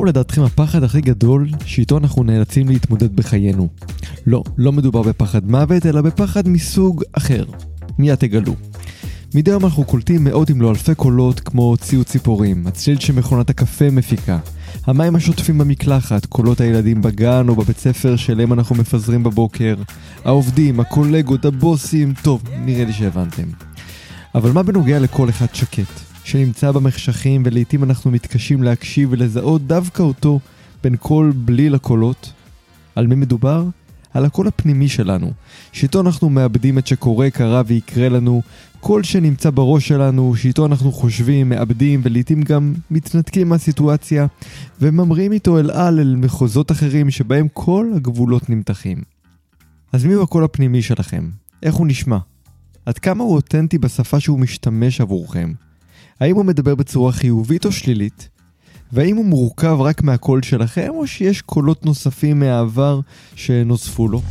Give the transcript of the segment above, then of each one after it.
מהו לדעתכם הפחד הכי גדול שאיתו אנחנו נאלצים להתמודד בחיינו? לא, לא מדובר בפחד מוות, אלא בפחד מסוג אחר. מיד תגלו. מדי יום אנחנו קולטים מאות אם לא אלפי קולות כמו ציוץ ציפורים, הצליל שמכונת הקפה מפיקה, המים השוטפים במקלחת, קולות הילדים בגן או בבית ספר שאליהם אנחנו מפזרים בבוקר, העובדים, הקולגות, הבוסים, טוב, נראה לי שהבנתם. אבל מה בנוגע לכל אחד שקט, שנמצא במחשכים ולעיתים אנחנו מתקשים להקשיב ולזהות דווקא אותו בין כל בליל הקולות? על מי מדובר? על הקול הפנימי שלנו, שאיתו אנחנו מאבדים את שקורה, קרה ויקרה לנו, קול שנמצא בראש שלנו, שאיתו אנחנו חושבים, מאבדים ולעיתים גם מתנתקים מהסיטואציה, וממריאים איתו אל על אל מחוזות אחרים שבהם כל הגבולות נמתחים. אז מיהו הקול הפנימי שלכם? איך הוא נשמע? עד כמה הוא אותנטי בשפה שהוא משתמש עבורכם? האם הוא מדבר בצורה חיובית או שלילית? והאם הוא מורכב רק מהקול שלכם, או שיש קולות נוספים מהעבר שנוספו לו?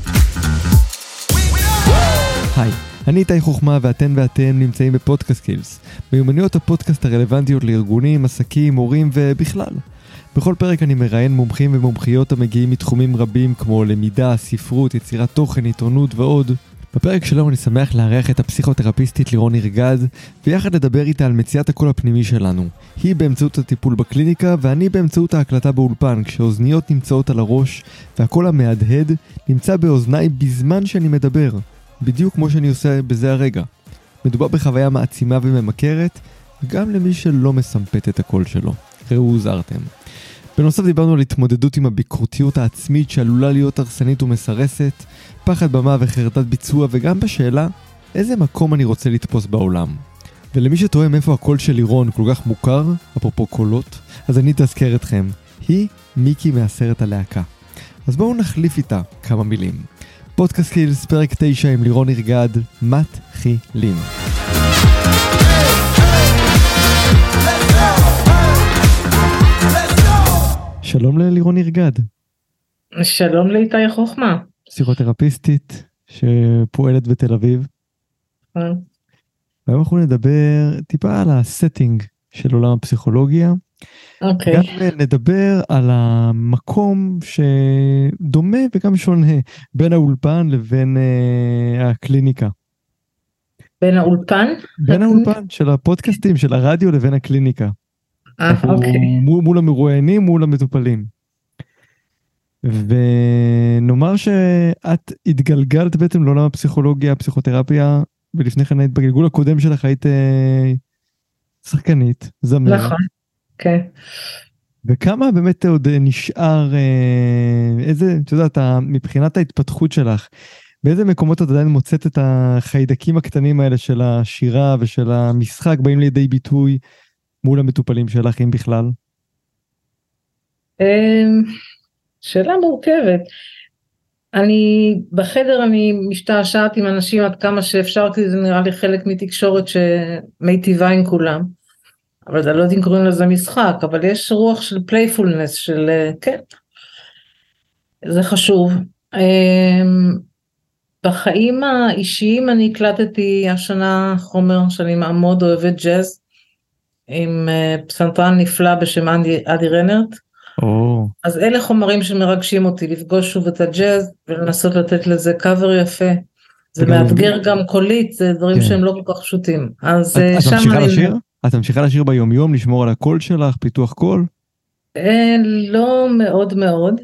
היי, אני איתי חוכמה ואתן ואתם נמצאים בפודקאסט קילס, מיומנויות הפודקאסט הרלוונטיות לארגונים, עסקים, הורים ובכלל. בכל פרק אני מראיין מומחים ומומחיות המגיעים מתחומים רבים כמו למידה, ספרות, יצירת תוכן, עיתונות ועוד. בפרק שלנו אני שמח לארח את הפסיכותרפיסטית לירון ירגד, ויחד לדבר איתה על מציאת הקול הפנימי שלנו. היא באמצעות הטיפול בקליניקה, ואני באמצעות ההקלטה באולפן, כשאוזניות נמצאות על הראש, והקול המהדהד נמצא באוזניי בזמן שאני מדבר, בדיוק כמו שאני עושה בזה הרגע. מדובר בחוויה מעצימה וממכרת, גם למי שלא מסמפת את הקול שלו. ראו הוזהרתם. בנוסף דיברנו על התמודדות עם הביקורתיות העצמית שעלולה להיות הרסנית ומסרסת, פחד במה וחרדת ביצוע וגם בשאלה איזה מקום אני רוצה לתפוס בעולם. ולמי שתוהה מאיפה הקול של לירון כל כך מוכר, אפרופו קולות, אז אני אתזכר אתכם, היא מיקי מהסרט הלהקה. אז בואו נחליף איתה כמה מילים. פודקאסט קילס, פרק 9 עם לירון ירגד, מתחילים. שלום ללירון ירגד. שלום לאיתי חוכמה. פסיכותרפיסטית שפועלת בתל אביב. נכון. והיום אנחנו נדבר טיפה על הסטינג של עולם הפסיכולוגיה. אוקיי. גם נדבר על המקום שדומה וגם שונה בין האולפן לבין uh, הקליניקה. בין האולפן? בין האולפן של הפודקאסטים של הרדיו לבין הקליניקה. אה, אנחנו אוקיי. מול, מול המרואיינים מול המטופלים. ונאמר שאת התגלגלת בעצם לעולם הפסיכולוגיה, הפסיכותרפיה, ולפני כן היית בגלגול הקודם שלך היית אה, שחקנית, זמר. נכון. כן. וכמה באמת עוד נשאר, אה, איזה, את יודעת, מבחינת ההתפתחות שלך, באיזה מקומות את עדיין מוצאת את החיידקים הקטנים האלה של השירה ושל המשחק באים לידי ביטוי מול המטופלים שלך, אם בכלל? אמ, שאלה מורכבת. אני בחדר אני משתעשעת עם אנשים עד כמה שאפשר כי זה נראה לי חלק מתקשורת שמיטיבה עם כולם. אבל זה לא יודעת אם קוראים לזה משחק אבל יש רוח של playfulness של אה, כן. זה חשוב. אמ, בחיים האישיים אני הקלטתי השנה חומר שאני מאוד אוהבת ג'אז עם אה, פסנתרן נפלא בשם עדי, עדי רנרט. או, אז אלה חומרים שמרגשים אותי, לפגוש שוב את הג'אז ולנסות לתת לזה קאבר יפה. זה מאתגר גם קולית, זה דברים כן. שהם לא כל כך פשוטים. אז את, אה, את שם ממשיכה אני... לשיר? את ממשיכה לשיר ביומיום, לשמור על הקול שלך, פיתוח קול? אה, לא מאוד מאוד,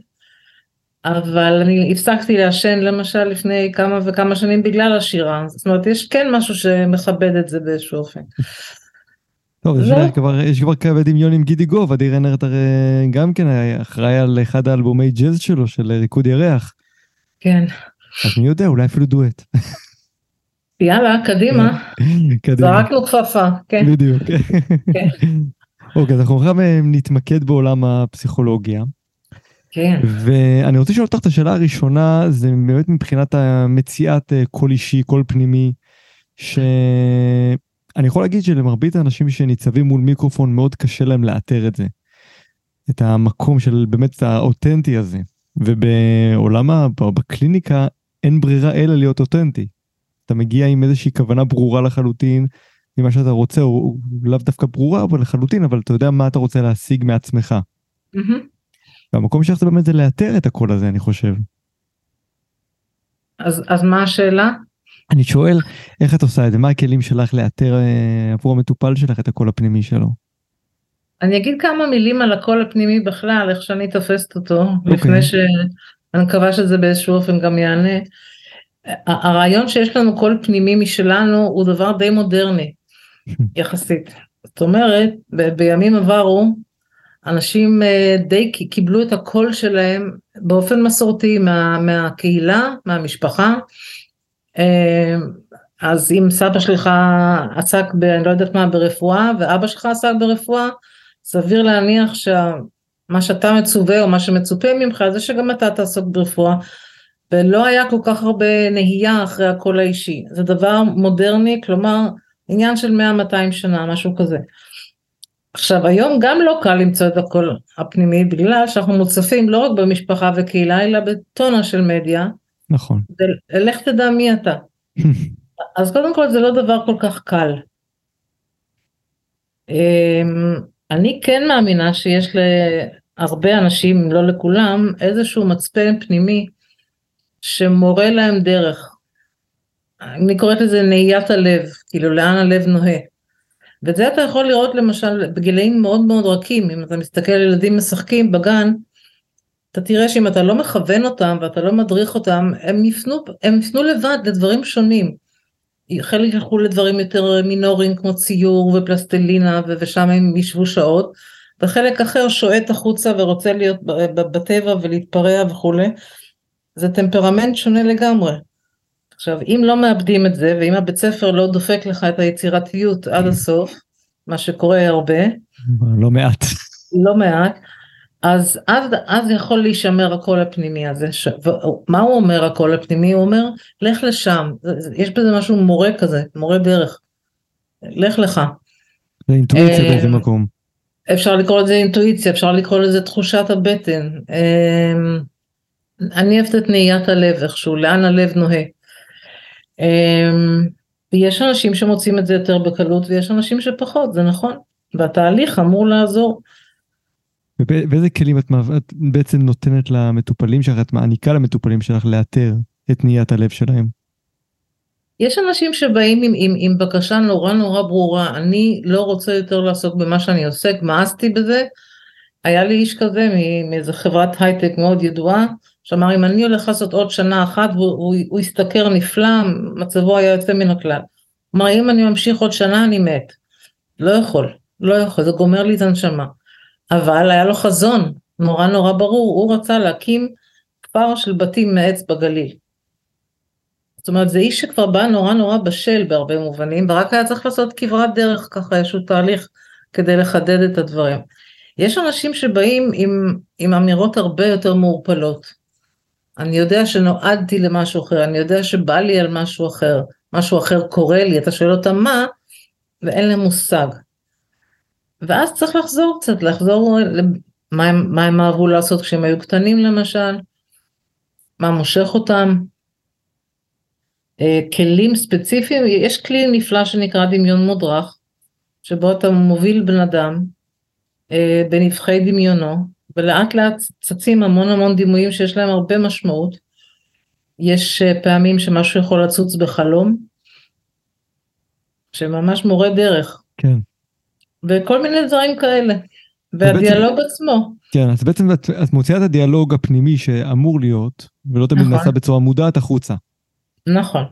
אבל אני הפסקתי לעשן למשל לפני כמה וכמה שנים בגלל השירה. זאת אומרת, יש כן משהו שמכבד את זה באיזשהו אופן. טוב, יש לא. כבר, קווי דמיון עם גידי גוב, עדי רנרט הרי גם כן אחראי על אחד האלבומי ג'אז שלו, של ריקוד ירח. כן. אז מי יודע, אולי אפילו דואט. יאללה, קדימה. קדימה. זרקנו כפפה, כן. בדיוק. כן. אוקיי, אז אנחנו עכשיו אה, נתמקד בעולם הפסיכולוגיה. כן. ואני רוצה לשאול אותך את השאלה הראשונה, זה באמת מבחינת המציאת אה, קול אישי, קול פנימי, שאני יכול להגיד שלמרבית האנשים שניצבים מול מיקרופון מאוד קשה להם לאתר את זה. את המקום של באמת האותנטי הזה. ובעולם, בקליניקה אין ברירה אלא להיות אותנטי. אתה מגיע עם איזושהי כוונה ברורה לחלוטין, ממה שאתה רוצה, או או לאו דווקא ברורה, אבל לחלוטין, אבל אתה יודע מה אתה רוצה להשיג מעצמך. מהמם. והמקום שלך זה באמת זה לאתר את הקול הזה, אני חושב. אז, אז מה השאלה? אני שואל, איך את עושה את זה? מה הכלים שלך לאתר אה, עבור המטופל שלך את הקול הפנימי שלו? אני אגיד כמה מילים על הקול הפנימי בכלל, איך שאני תופסת אותו, okay. אוקיי. לפני שאני מקווה שזה באיזשהו אופן גם יענה. הרעיון שיש לנו קול פנימי משלנו הוא דבר די מודרני, יחסית. זאת אומרת, ב- בימים עברו, אנשים אה, די קיבלו את הקול שלהם באופן מסורתי מה, מהקהילה, מהמשפחה. אה, אז אם סבא שלך עסק ב... אני לא יודעת מה, ברפואה, ואבא שלך עסק ברפואה, סביר להניח שמה שאתה מצווה או מה שמצופה ממך זה שגם אתה תעסוק ברפואה. ולא היה כל כך הרבה נהייה אחרי הקול האישי. זה דבר מודרני, כלומר עניין של 100-200 שנה, משהו כזה. עכשיו היום גם לא קל למצוא את הקול הפנימי בגלל שאנחנו מוצפים לא רק במשפחה וקהילה אלא בטונה של מדיה. נכון. לך תדע מי אתה. אז קודם כל זה לא דבר כל כך קל. אמ, אני כן מאמינה שיש להרבה אנשים, לא לכולם, איזשהו מצפן פנימי שמורה להם דרך. אני קוראת לזה נהיית הלב, כאילו לאן הלב נוהה. ואת זה אתה יכול לראות למשל בגילאים מאוד מאוד רכים, אם אתה מסתכל על ילדים משחקים בגן, אתה תראה שאם אתה לא מכוון אותם ואתה לא מדריך אותם, הם יפנו, הם יפנו לבד לדברים שונים. חלק ילכו לדברים יותר מינוריים כמו ציור ופלסטלינה ושם הם ישבו שעות, וחלק אחר שועט החוצה ורוצה להיות בטבע ולהתפרע וכולי. זה טמפרמנט שונה לגמרי. עכשיו אם לא מאבדים את זה ואם הבית ספר לא דופק לך את היצירתיות עד הסוף, מה שקורה הרבה, לא מעט, לא מעט, אז אז, אז יכול להישמר הקול הפנימי הזה, ש... מה הוא אומר הקול הפנימי? הוא אומר לך לשם, יש בזה משהו מורה כזה, מורה דרך, לך לך. זה אינטואיציה אה, באיזה מקום. אפשר לקרוא לזה אינטואיציה, אפשר לקרוא לזה תחושת הבטן. אה, אני אוהבת את נהיית הלב איכשהו, לאן הלב נוהה. אמ, יש אנשים שמוצאים את זה יותר בקלות ויש אנשים שפחות, זה נכון, והתהליך אמור לעזור. ואיזה כלים את, את בעצם נותנת למטופלים שלך, את מעניקה למטופלים שלך לאתר את נהיית הלב שלהם? יש אנשים שבאים עם, עם, עם בקשה נורא נורא ברורה, אני לא רוצה יותר לעסוק במה שאני עוסק, מאסתי בזה. היה לי איש כזה מאיזה חברת הייטק מאוד ידועה, שאמר אם אני הולך לעשות עוד שנה אחת והוא השתכר נפלא, מצבו היה יוצא מן הכלל. כלומר אם אני ממשיך עוד שנה אני מת. לא יכול, לא יכול, זה גומר לי את הנשמה. אבל היה לו חזון נורא נורא ברור, הוא רצה להקים כפר של בתים מעץ בגליל. זאת אומרת זה איש שכבר בא נורא נורא בשל בהרבה מובנים ורק היה צריך לעשות כברת דרך ככה איזשהו תהליך כדי לחדד את הדברים. יש אנשים שבאים עם, עם אמירות הרבה יותר מעורפלות. אני יודע שנועדתי למשהו אחר, אני יודע שבא לי על משהו אחר, משהו אחר קורה לי, אתה שואל אותם מה, ואין להם מושג. ואז צריך לחזור קצת, לחזור למה הם, אהבו לעשות כשהם היו קטנים למשל, מה מושך אותם, אה, כלים ספציפיים, יש כלי נפלא שנקרא דמיון מודרך, שבו אתה מוביל בן אדם אה, בנבחי דמיונו, ולאט לאט צצים המון המון דימויים שיש להם הרבה משמעות. יש אה, פעמים שמשהו יכול לצוץ בחלום, שממש מורה דרך. כן. וכל מיני דברים כאלה. והדיאלוג בעצם, עצמו. כן, אז בעצם את, את מוציאה את הדיאלוג הפנימי שאמור להיות, ולא תמיד נכון. נעשה בצורה מודעת החוצה. נכון.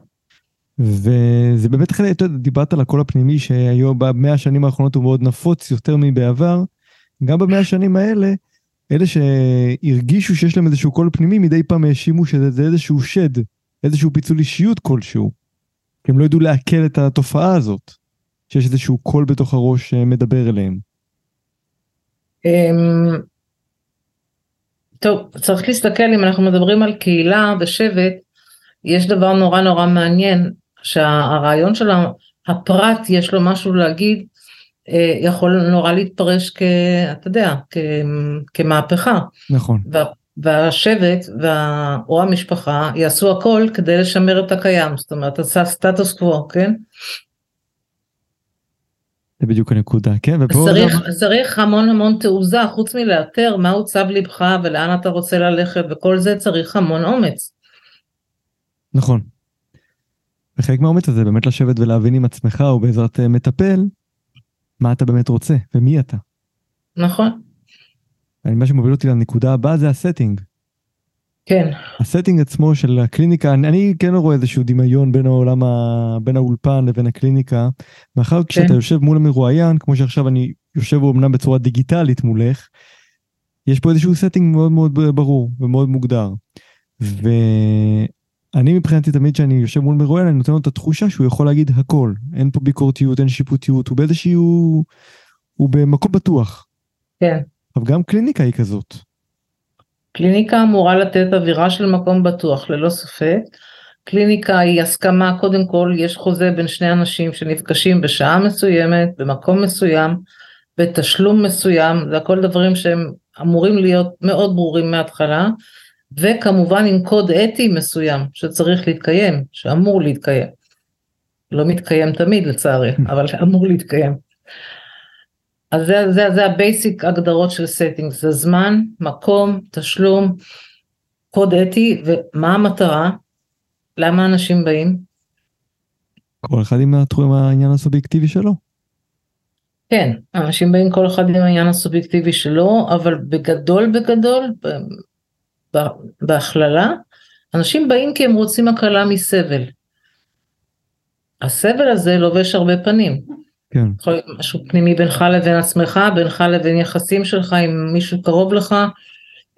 וזה באמת חלק, דיברת על הקול הפנימי שהיום במאה השנים האחרונות הוא מאוד נפוץ יותר מבעבר. גם במאה השנים האלה אלה שהרגישו שיש להם איזשהו קול פנימי, מדי פעם האשימו שזה איזשהו שד, איזשהו פיצול אישיות כלשהו. כי הם לא ידעו לעכל את התופעה הזאת, שיש איזשהו קול בתוך הראש שמדבר אליהם. אמ, טוב, צריך להסתכל אם אנחנו מדברים על קהילה ושבט, יש דבר נורא נורא מעניין, שהרעיון של הפרט יש לו משהו להגיד אה, יכול נורא להתפרש כ... אתה יודע, כ... כמהפכה. נכון. וה... והשבט וה... או המשפחה יעשו הכל כדי לשמר את הקיים, זאת אומרת, עשה סטטוס קוו, כן? זה בדיוק הנקודה, כן. צריך, גם... צריך המון המון תעוזה, חוץ מלאתר מהו צו לבך ולאן אתה רוצה ללכת וכל זה צריך המון אומץ. נכון. וחלק מהאומץ הזה באמת לשבת ולהבין עם עצמך או בעזרת אה, מטפל, מה אתה באמת רוצה ומי אתה. נכון. מה שמוביל אותי לנקודה הבאה זה ה setting. כן. ה setting עצמו של הקליניקה, אני, אני כן רואה איזשהו דמיון בין העולם, ה, בין האולפן לבין הקליניקה. מאחר כן. כשאתה יושב מול המרואיין, כמו שעכשיו אני יושב אמנם בצורה דיגיטלית מולך, יש פה איזשהו setting מאוד מאוד ברור ומאוד מוגדר. ואני מבחינתי תמיד כשאני יושב מול מרואיין, אני נותן לו את התחושה שהוא יכול להגיד הכל. אין פה ביקורתיות, אין שיפוטיות, הוא באיזשהו... הוא במקום בטוח. כן. אבל גם קליניקה היא כזאת. קליניקה אמורה לתת אווירה של מקום בטוח, ללא ספק. קליניקה היא הסכמה, קודם כל יש חוזה בין שני אנשים שנפגשים בשעה מסוימת, במקום מסוים, בתשלום מסוים, זה הכל דברים שהם אמורים להיות מאוד ברורים מההתחלה, וכמובן עם קוד אתי מסוים שצריך להתקיים, שאמור להתקיים. לא מתקיים תמיד לצערי, אבל אמור להתקיים. אז זה, זה, זה ה basic הגדרות של setting, זה זמן, מקום, תשלום, קוד אתי, ומה המטרה? למה אנשים באים? כל אחד עם התחום העניין הסובייקטיבי שלו. כן, אנשים באים כל אחד עם העניין הסובייקטיבי שלו, אבל בגדול בגדול, בהכללה, אנשים באים כי הם רוצים הקלה מסבל. הסבל הזה לובש הרבה פנים. כן. יכול להיות משהו פנימי בינך לבין עצמך, בינך לבין יחסים שלך עם מישהו קרוב לך,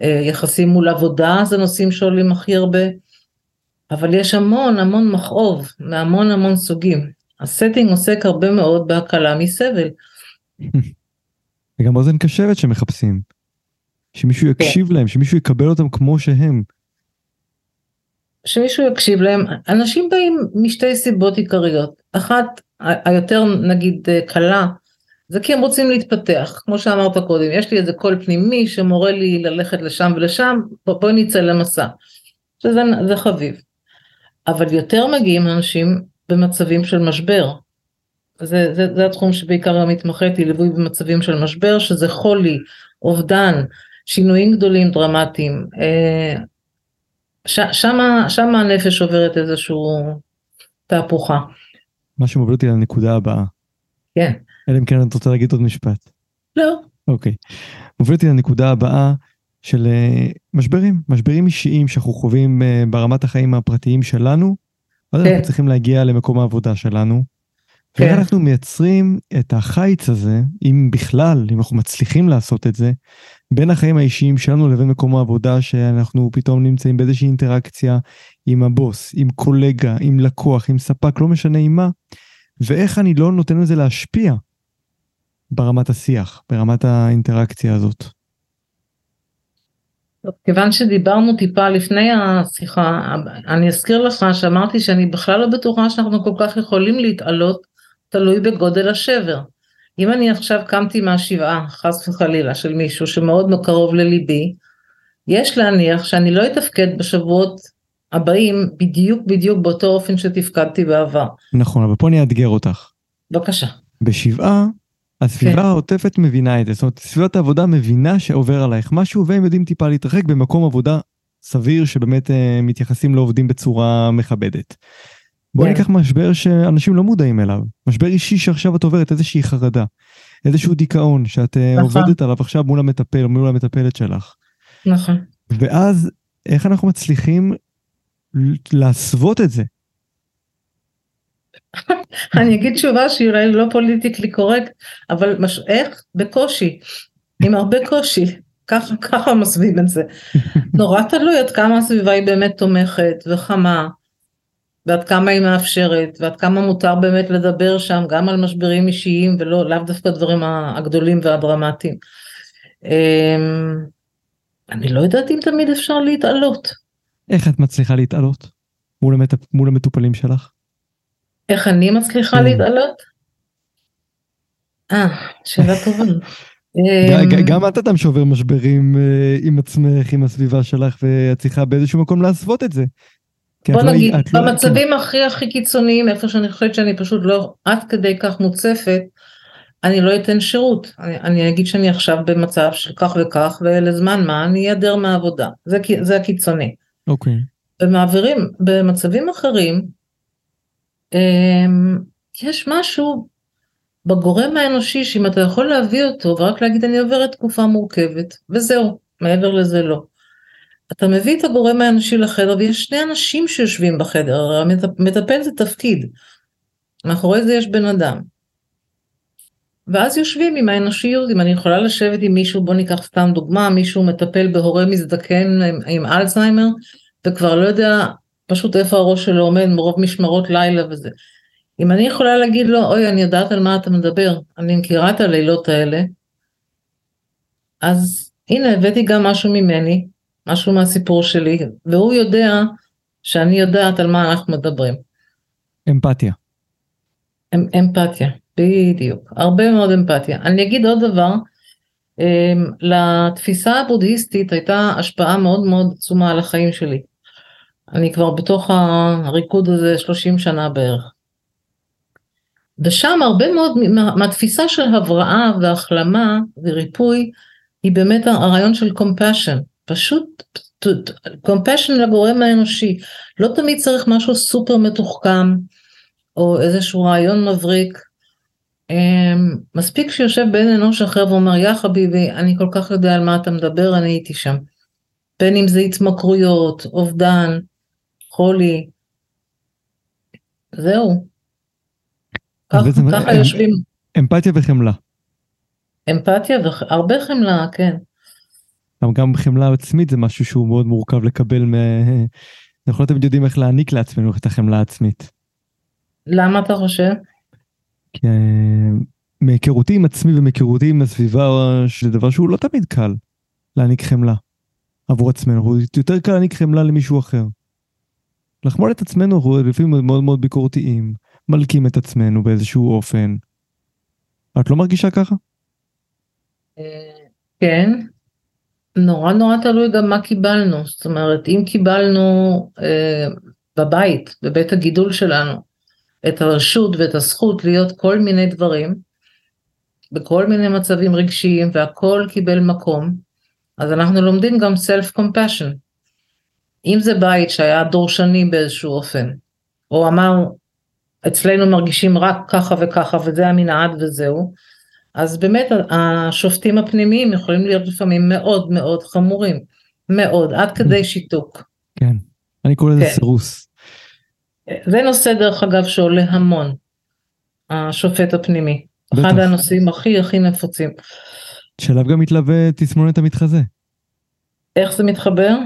אה, יחסים מול עבודה זה נושאים שעולים הכי הרבה, אבל יש המון המון מכאוב מהמון המון סוגים. ה setting עוסק הרבה מאוד בהקלה מסבל. וגם אוזן קשבת שמחפשים. שמישהו כן. יקשיב כן. להם, שמישהו יקבל אותם כמו שהם. שמישהו יקשיב להם, אנשים באים משתי סיבות עיקריות, אחת היותר נגיד אה, קלה, זה כי הם רוצים להתפתח, כמו שאמרת קודם, יש לי איזה קול פנימי שמורה לי ללכת לשם ולשם, בואי נצא למסע, שזה זה חביב. אבל יותר מגיעים אנשים במצבים של משבר. זה, זה, זה התחום שבעיקר גם התמחיתי, ליווי במצבים של משבר, שזה חולי, אובדן, שינויים גדולים דרמטיים. אה, ש, שמה, שמה הנפש עוברת איזשהו תהפוכה. מה שמוביל אותי לנקודה הבאה. כן. אלא אם כן את רוצה להגיד עוד משפט. לא. אוקיי. מוביל אותי לנקודה הבאה של uh, משברים, משברים אישיים שאנחנו חווים uh, ברמת החיים הפרטיים שלנו, אז כן. אנחנו צריכים להגיע למקום העבודה שלנו. כן. ואיך אנחנו מייצרים את החיץ הזה, אם בכלל, אם אנחנו מצליחים לעשות את זה, בין החיים האישיים שלנו לבין מקום העבודה, שאנחנו פתאום נמצאים באיזושהי אינטראקציה עם הבוס, עם קולגה, עם לקוח, עם ספק, לא משנה עם מה, ואיך אני לא נותן לזה להשפיע ברמת השיח, ברמת האינטראקציה הזאת. כיוון שדיברנו טיפה לפני השיחה, אני אזכיר לך שאמרתי שאני בכלל לא בטוחה שאנחנו כל כך יכולים להתעלות, תלוי בגודל השבר. אם אני עכשיו קמתי מהשבעה, חס וחלילה, של מישהו שמאוד קרוב לליבי, יש להניח שאני לא אתפקד בשבועות הבאים בדיוק בדיוק באותו אופן שתפקדתי בעבר. נכון, אבל פה אני אאתגר אותך. בבקשה. בשבעה, הסביבה כן. העוטפת מבינה את זה, זאת אומרת, סביבת העבודה מבינה שעובר עלייך משהו, והם יודעים טיפה להתרחק במקום עבודה סביר שבאמת אה, מתייחסים לעובדים בצורה מכבדת. בואי כן. ניקח משבר שאנשים לא מודעים אליו, משבר אישי שעכשיו את עוברת איזושהי חרדה, איזשהו דיכאון שאת אה, נכון. עובדת עליו עכשיו מול המטפל, מול המטפלת שלך. נכון. ואז איך אנחנו מצליחים להסוות את זה? אני אגיד תשובה שהיא אולי לא פוליטיקלי קורקט, אבל מש... איך? בקושי, עם הרבה קושי, ככה, ככה מסווים את זה. נורא תלוי עד כמה הסביבה היא באמת תומכת וחמה. ועד כמה היא מאפשרת, ועד כמה מותר באמת לדבר שם גם על משברים אישיים ולא, לאו דווקא הדברים הגדולים והדרמטיים. אמ, אני לא יודעת אם תמיד אפשר להתעלות. איך את מצליחה להתעלות מול, המט... מול המטופלים שלך? איך אני מצליחה כן. להתעלות? אה, שאלה טובה. אמ, גם את אדם שעובר משברים אה, עם עצמך, עם הסביבה שלך, ואת צריכה באיזשהו מקום להסוות את זה. בוא לא נגיד, לא, במצבים לא... הכי הכי קיצוניים, איפה שאני חושבת שאני פשוט לא עד כדי כך מוצפת, אני לא אתן שירות, אני, אני אגיד שאני עכשיו במצב של כך וכך ולזמן מה אני אעדר מהעבודה, זה, זה הקיצוני. אוקיי. Okay. ומעבירים, במצבים אחרים, אמ, יש משהו בגורם האנושי שאם אתה יכול להביא אותו ורק להגיד אני עוברת תקופה מורכבת וזהו, מעבר לזה לא. אתה מביא את הגורם האנושי לחדר ויש שני אנשים שיושבים בחדר, המטפל זה תפקיד, מאחורי זה יש בן אדם. ואז יושבים עם האנושיות, אם אני יכולה לשבת עם מישהו, בוא ניקח סתם דוגמה, מישהו מטפל בהורה מזדקן עם, עם אלצהיימר, וכבר לא יודע פשוט איפה הראש שלו עומד מרוב משמרות לילה וזה. אם אני יכולה להגיד לו, אוי, אני יודעת על מה אתה מדבר, אני מכירה את הלילות האלה, אז הנה, הבאתי גם משהו ממני, משהו מהסיפור שלי, והוא יודע שאני יודעת על מה אנחנו מדברים. אמפתיה. אמ, אמפתיה, בדיוק, הרבה מאוד אמפתיה. אני אגיד עוד דבר, אמ, לתפיסה הבודהיסטית הייתה השפעה מאוד מאוד עצומה על החיים שלי. אני כבר בתוך הריקוד הזה 30 שנה בערך. ושם הרבה מאוד מהתפיסה של הבראה והחלמה וריפוי היא באמת הרעיון של compassion, פשוט compassion לגורם האנושי, לא תמיד צריך משהו סופר מתוחכם או איזשהו רעיון מבריק, אמ, מספיק שיושב בן אנוש אחר ואומר יא חביבי אני כל כך יודע על מה אתה מדבר אני הייתי שם, בין אם זה התמכרויות, אובדן, חולי, זהו. ככה יושבים. אמפתיה וחמלה. אמפתיה והרבה חמלה, כן. גם חמלה עצמית זה משהו שהוא מאוד מורכב לקבל מ... אנחנו לא תמיד יודעים איך להעניק לעצמנו את החמלה העצמית. למה אתה חושב? כי אה, מהיכרותי עם עצמי ומהיכרותי עם הסביבה זה דבר שהוא לא תמיד קל להעניק חמלה עבור עצמנו, יותר קל להעניק חמלה למישהו אחר. לחמול את עצמנו אנחנו לפעמים מאוד מאוד ביקורתיים, מלקים את עצמנו באיזשהו אופן. את לא מרגישה ככה? כן, נורא נורא תלוי גם מה קיבלנו, זאת אומרת אם קיבלנו אה, בבית, בבית הגידול שלנו, את הרשות ואת הזכות להיות כל מיני דברים, בכל מיני מצבים רגשיים והכל קיבל מקום, אז אנחנו לומדים גם self compassion. אם זה בית שהיה דורשני באיזשהו אופן, או אמר, אצלנו מרגישים רק ככה וככה וזה המנעד וזהו, אז באמת השופטים הפנימיים יכולים להיות לפעמים מאוד מאוד חמורים, מאוד, עד כדי שיתוק. כן, אני קורא לזה כן. סירוס. זה נושא דרך אגב שעולה המון, השופט הפנימי. בטח. אחד הנושאים הכי הכי נפוצים. שאליו גם מתלווה תסמונת המתחזה. איך זה מתחבר?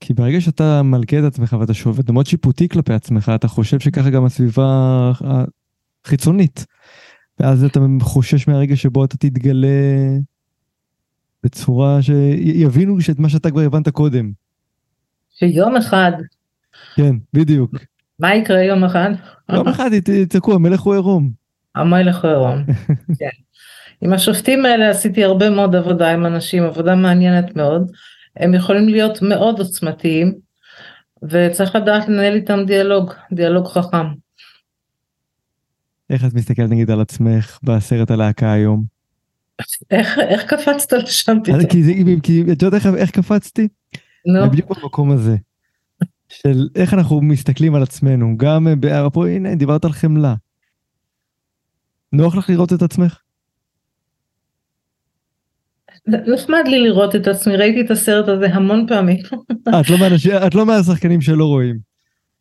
כי ברגע שאתה מלכה את עצמך ואתה אתה מאוד שיפוטי כלפי עצמך, אתה חושב שככה גם הסביבה החיצונית. ואז אתה חושש מהרגע שבו אתה תתגלה בצורה שיבינו את מה שאתה כבר הבנת קודם. שיום אחד. כן, בדיוק. מה יקרה יום אחד? יום אחד יצעקו המלך הוא עירום. המלך הוא עירום, כן. עם השופטים האלה עשיתי הרבה מאוד עבודה עם אנשים, עבודה מעניינת מאוד. הם יכולים להיות מאוד עוצמתיים, וצריך לדעת לנהל איתם דיאלוג, דיאלוג חכם. איך את מסתכלת נגיד על עצמך בסרט הלהקה היום? איך, איך קפצת לשם פתאום? כי, זה, כי את יודעת איך, איך קפצתי? נו. No. בדיוק במקום הזה. של איך אנחנו מסתכלים על עצמנו, גם פה הנה דיברת על חמלה. נוח לך לראות את עצמך? נחמד לי לראות את עצמי, ראיתי את הסרט הזה המון פעמים. את לא, את לא מהשחקנים שלא רואים.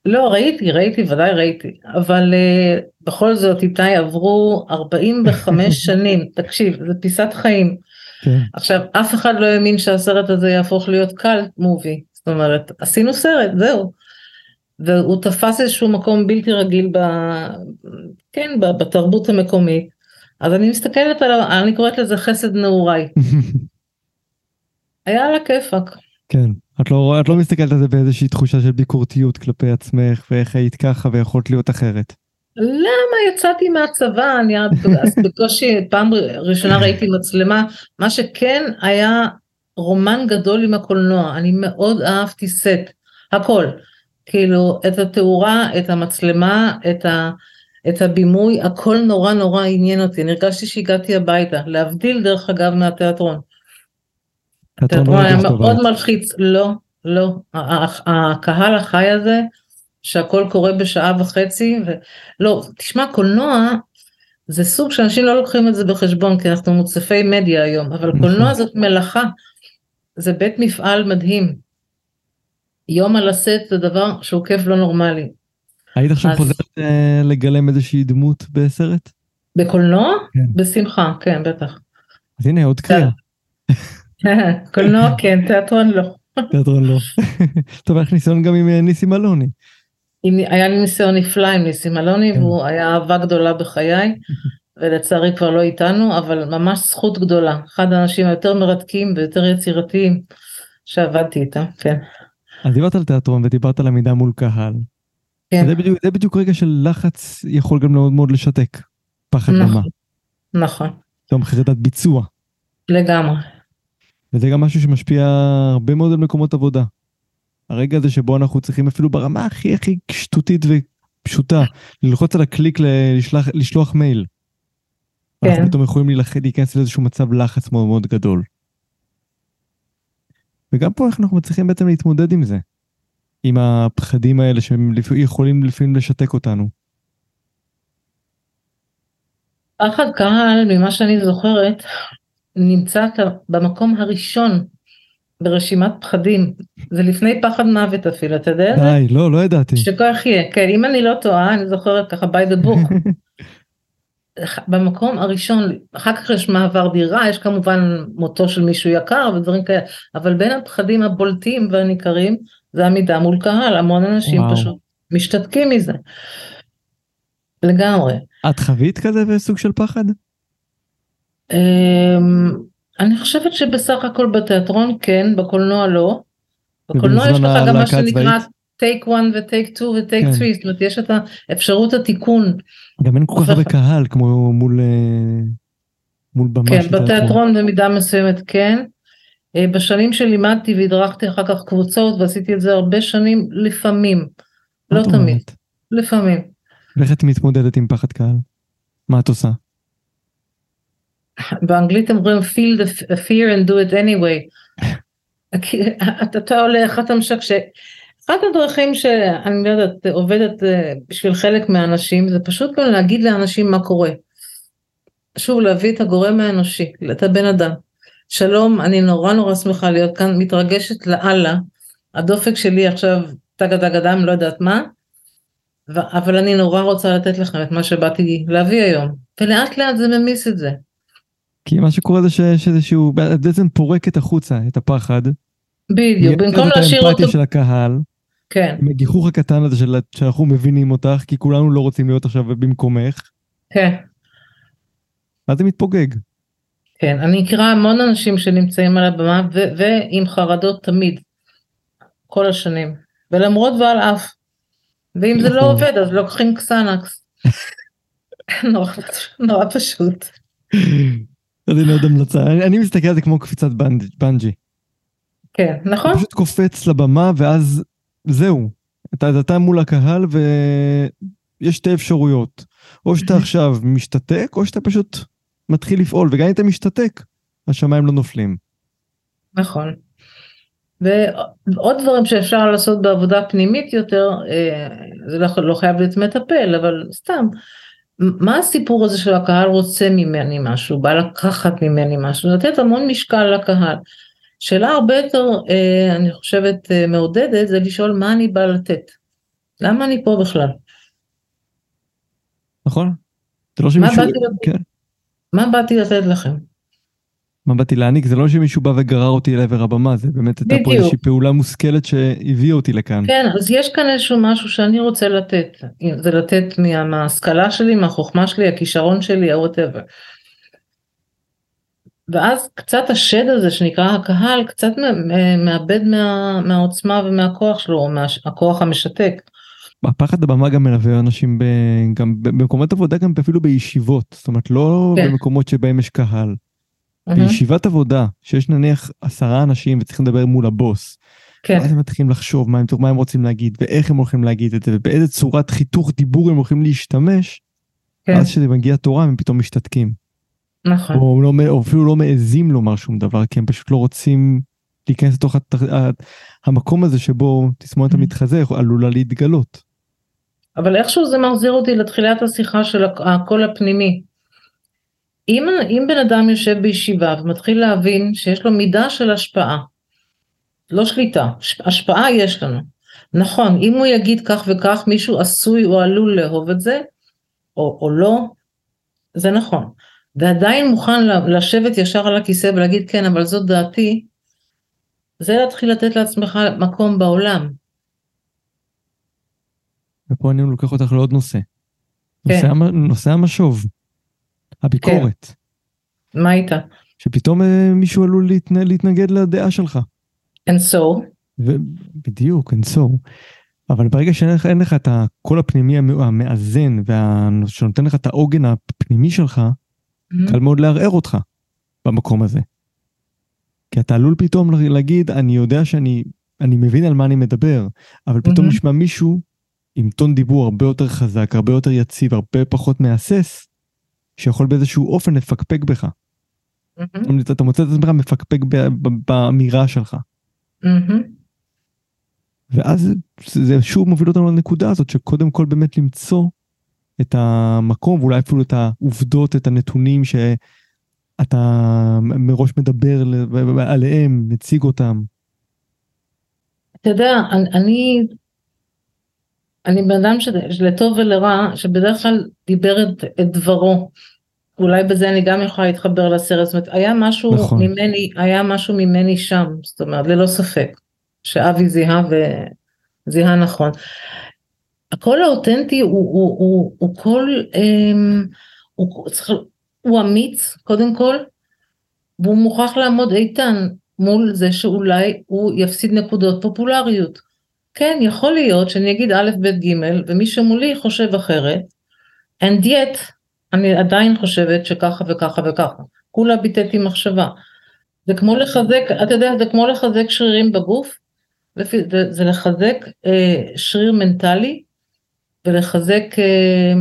לא, ראיתי, ראיתי, ודאי ראיתי, אבל uh, בכל זאת איתי עברו 45 שנים, תקשיב, זה פיסת חיים. כן. עכשיו, אף אחד לא האמין שהסרט הזה יהפוך להיות קל מובי, זאת אומרת, עשינו סרט, זהו. והוא תפס איזשהו מקום בלתי רגיל ב... כן, בתרבות המקומית. אז אני מסתכלת על, אני קוראת לזה חסד נעוריי. היה על הכיפאק. כן, את לא, את לא מסתכלת על זה באיזושהי תחושה של ביקורתיות כלפי עצמך, ואיך היית ככה ויכולת להיות אחרת. למה יצאתי מהצבא, אני אז בקושי פעם ראשונה ראיתי מצלמה, מה שכן היה רומן גדול עם הקולנוע, אני מאוד אהבתי סט, הכל, כאילו את התאורה, את המצלמה, את ה... את הבימוי, הכל נורא נורא עניין אותי, אני הרגשתי שהגעתי הביתה, להבדיל דרך אגב מהתיאטרון. התיאטרון היה מאוד מלחיץ, לא, לא, הקהל החי הזה, שהכל קורה בשעה וחצי, ולא, תשמע, קולנוע זה סוג שאנשים לא לוקחים את זה בחשבון, כי אנחנו מוצפי מדיה היום, אבל נכון. קולנוע זאת מלאכה, זה בית מפעל מדהים. יום על הסט זה דבר שהוא כיף לא נורמלי. היית עכשיו אז... חוזרת אה, לגלם איזושהי דמות בסרט? בקולנוע? כן. בשמחה, כן, בטח. אז הנה עוד קריאה. קולנוע כן, תיאטרון לא. תיאטרון לא. טוב, היה לך ניסיון גם עם אה, ניסים אלוני. היה לי ניסיון נפלא עם ניסים אלוני, כן. והוא היה אהבה גדולה בחיי, ולצערי כבר לא איתנו, אבל ממש זכות גדולה. אחד האנשים היותר מרתקים ויותר יצירתיים שעבדתי איתם, כן. אז דיברת על תיאטרון ודיברת על עמידה מול קהל. כן. זה בדיוק, זה בדיוק רגע של לחץ יכול גם מאוד מאוד לשתק. פחד נכון, במה. נכון. גם חרדת ביצוע. לגמרי. וזה גם משהו שמשפיע הרבה מאוד על מקומות עבודה. הרגע הזה שבו אנחנו צריכים אפילו ברמה הכי הכי שטותית ופשוטה, ללחוץ על הקליק לשלוח, לשלוח מייל. כן. אנחנו פתאום יכולים להיכנס לאיזשהו מצב לחץ מאוד מאוד גדול. וגם פה איך אנחנו מצליחים בעצם להתמודד עם זה. עם הפחדים האלה שהם יכולים לפעמים לשתק אותנו. פחד קהל, ממה שאני זוכרת, נמצא במקום הראשון ברשימת פחדים. זה לפני פחד מוות אפילו, אתה יודע? די, לא, לא ידעתי. שכוח יהיה. כן, אם אני לא טועה, אני זוכרת ככה by the book. במקום הראשון, אחר כך יש מעבר דירה, יש כמובן מותו של מישהו יקר ודברים כאלה, אבל בין הפחדים הבולטים והניכרים זה עמידה מול קהל, המון אנשים וואו. פשוט משתתקים מזה. לגמרי. את חווית כזה בסוג של פחד? אמ, אני חושבת שבסך הכל בתיאטרון כן, בקולנוע לא. בקולנוע יש לך גם מה שנקרא טייק 1 וטייק 2 וטייק 3, זאת אומרת יש את האפשרות התיקון. גם אין כל כך הרבה קהל כמו מול, אה, מול במה כן, בתיאטרון במידה מסוימת כן. אה, בשנים שלימדתי והדרכתי אחר כך קבוצות ועשיתי את זה הרבה שנים לפעמים, לא תמיד, לפעמים. ואיך את מתמודדת עם פחד קהל? מה את עושה? באנגלית אומרים feel the fear and do it anyway. אתה הולך, אתה משקשק. אחת הדרכים שאני יודעת, עובדת אה, בשביל חלק מהאנשים, זה פשוט גם להגיד לאנשים מה קורה. שוב, להביא את הגורם האנושי, את הבן אדם. שלום, אני נורא נורא שמחה להיות כאן, מתרגשת לאללה. הדופק שלי עכשיו טגה טגה דם, לא יודעת מה, אבל אני נורא רוצה לתת לכם את מה שבאתי להביא היום. ולאט לאט זה ממיס את זה. כי מה שקורה זה שיש איזשהו, בעצם פורקת החוצה את הפחד. בדיוק, במקום להשאיר אותו... את האמפתיה של הקהל. כן. עם הגיחוך הקטן הזה של, שאנחנו מבינים אותך, כי כולנו לא רוצים להיות עכשיו במקומך. כן. אז זה מתפוגג. כן, אני מכירה המון אנשים שנמצאים על הבמה ו- ועם חרדות תמיד, כל השנים, ולמרות ועל אף. ואם זה לא נכון. עובד אז לוקחים קסנקס. נורא, נורא פשוט. אז הנה עוד המלצה, אני מסתכל על זה כמו קפיצת בנג'י. כן, נכון. פשוט קופץ לבמה ואז זהו. אתה, אתה מול הקהל ויש שתי אפשרויות. או שאתה עכשיו משתתק, או שאתה פשוט מתחיל לפעול, וגם אם אתה משתתק, השמיים לא נופלים. נכון. ועוד דברים שאפשר לעשות בעבודה פנימית יותר, אה, זה לא, לא חייב להיות מטפל, אבל סתם, מה הסיפור הזה של הקהל רוצה ממני משהו, בא לקחת ממני משהו, לתת המון משקל לקהל. שאלה הרבה יותר, אה, אני חושבת, אה, מעודדת, זה לשאול מה אני בא לתת. למה אני פה בכלל? נכון. זה לא שמישהו... כן. מה באתי לתת לכם? מה באתי להעניק? זה לא שמישהו בא וגרר אותי לעבר הבמה, זה באמת הייתה פה איזושהי פעולה מושכלת שהביאה אותי לכאן. כן, אז יש כאן איזשהו משהו שאני רוצה לתת. זה לתת מההשכלה שלי, מהחוכמה שלי, הכישרון שלי, ה-whatever. ואז קצת השד הזה שנקרא הקהל, קצת מאבד מה, מהעוצמה ומהכוח שלו, או מהכוח המשתק. הפחד הבמה גם מלווה אנשים ב, גם במקומות עבודה, גם אפילו בישיבות, זאת אומרת לא כן. במקומות שבהם יש קהל. Mm-hmm. בישיבת עבודה, שיש נניח עשרה אנשים וצריכים לדבר מול הבוס, כן. ואז הם מתחילים לחשוב מה הם, מה הם רוצים להגיד, ואיך הם הולכים להגיד את זה, ובאיזה צורת חיתוך דיבור הם הולכים להשתמש, כן. אז כשזה מגיע תורה הם פתאום משתתקים. נכון. או, לא, או אפילו לא מעזים לומר שום דבר, כי הם פשוט לא רוצים להיכנס לתוך הת... המקום הזה שבו תסמונת mm-hmm. המתחזה עלולה להתגלות. אבל איכשהו זה מחזיר אותי לתחילת השיחה של הקול הפנימי. אם, אם בן אדם יושב בישיבה ומתחיל להבין שיש לו מידה של השפעה, לא שליטה, השפעה יש לנו. נכון, אם הוא יגיד כך וכך, מישהו עשוי או עלול לאהוב את זה, או, או לא, זה נכון. ועדיין מוכן לשבת ישר על הכיסא ולהגיד כן, אבל זאת דעתי, זה להתחיל לתת לעצמך מקום בעולם. ופה אני לוקח אותך לעוד נושא. כן. נושא, המשוב, הביקורת. כן. מה איתה? שפתאום אה, מישהו עלול להתנ... להתנגד לדעה שלך. And so? בדיוק, and so. אבל ברגע שאין לך, לך את הקול הפנימי המאזן, וה... שנותן לך את העוגן הפנימי שלך, mm-hmm. קל מאוד לערער אותך במקום הזה. כי אתה עלול פתאום להגיד, אני יודע שאני אני מבין על מה אני מדבר, אבל פתאום mm-hmm. נשמע מישהו עם טון דיבור הרבה יותר חזק, הרבה יותר יציב, הרבה פחות מהסס, שיכול באיזשהו אופן לפקפק בך. Mm-hmm. אתה מוצא את עצמך מפקפק באמירה שלך. Mm-hmm. ואז זה שוב מוביל אותנו לנקודה הזאת שקודם כל באמת למצוא את המקום ואולי אפילו את העובדות, את הנתונים שאתה מראש מדבר עליהם, מציג אותם. אתה יודע, אני, אני בן אדם שלטוב ולרע, שבדרך כלל דיבר את, את דברו. אולי בזה אני גם יכולה להתחבר לסרט, זאת אומרת, היה משהו נכון. ממני, היה משהו ממני שם, זאת אומרת, ללא ספק, שאבי זיהה וזיהה נכון. הקול האותנטי הוא, הוא, הוא, הוא קול, אמ, הוא, צריך, הוא אמיץ קודם כל, והוא מוכרח לעמוד איתן מול זה שאולי הוא יפסיד נקודות פופולריות. כן, יכול להיות שאני אגיד א', ב', ג', ומי שמולי חושב אחרת, and yet, אני עדיין חושבת שככה וככה וככה. כולה ביטאתי מחשבה. זה כמו לחזק, אתה יודע, זה כמו לחזק שרירים בגוף, זה, זה לחזק אה, שריר מנטלי ולחזק אה,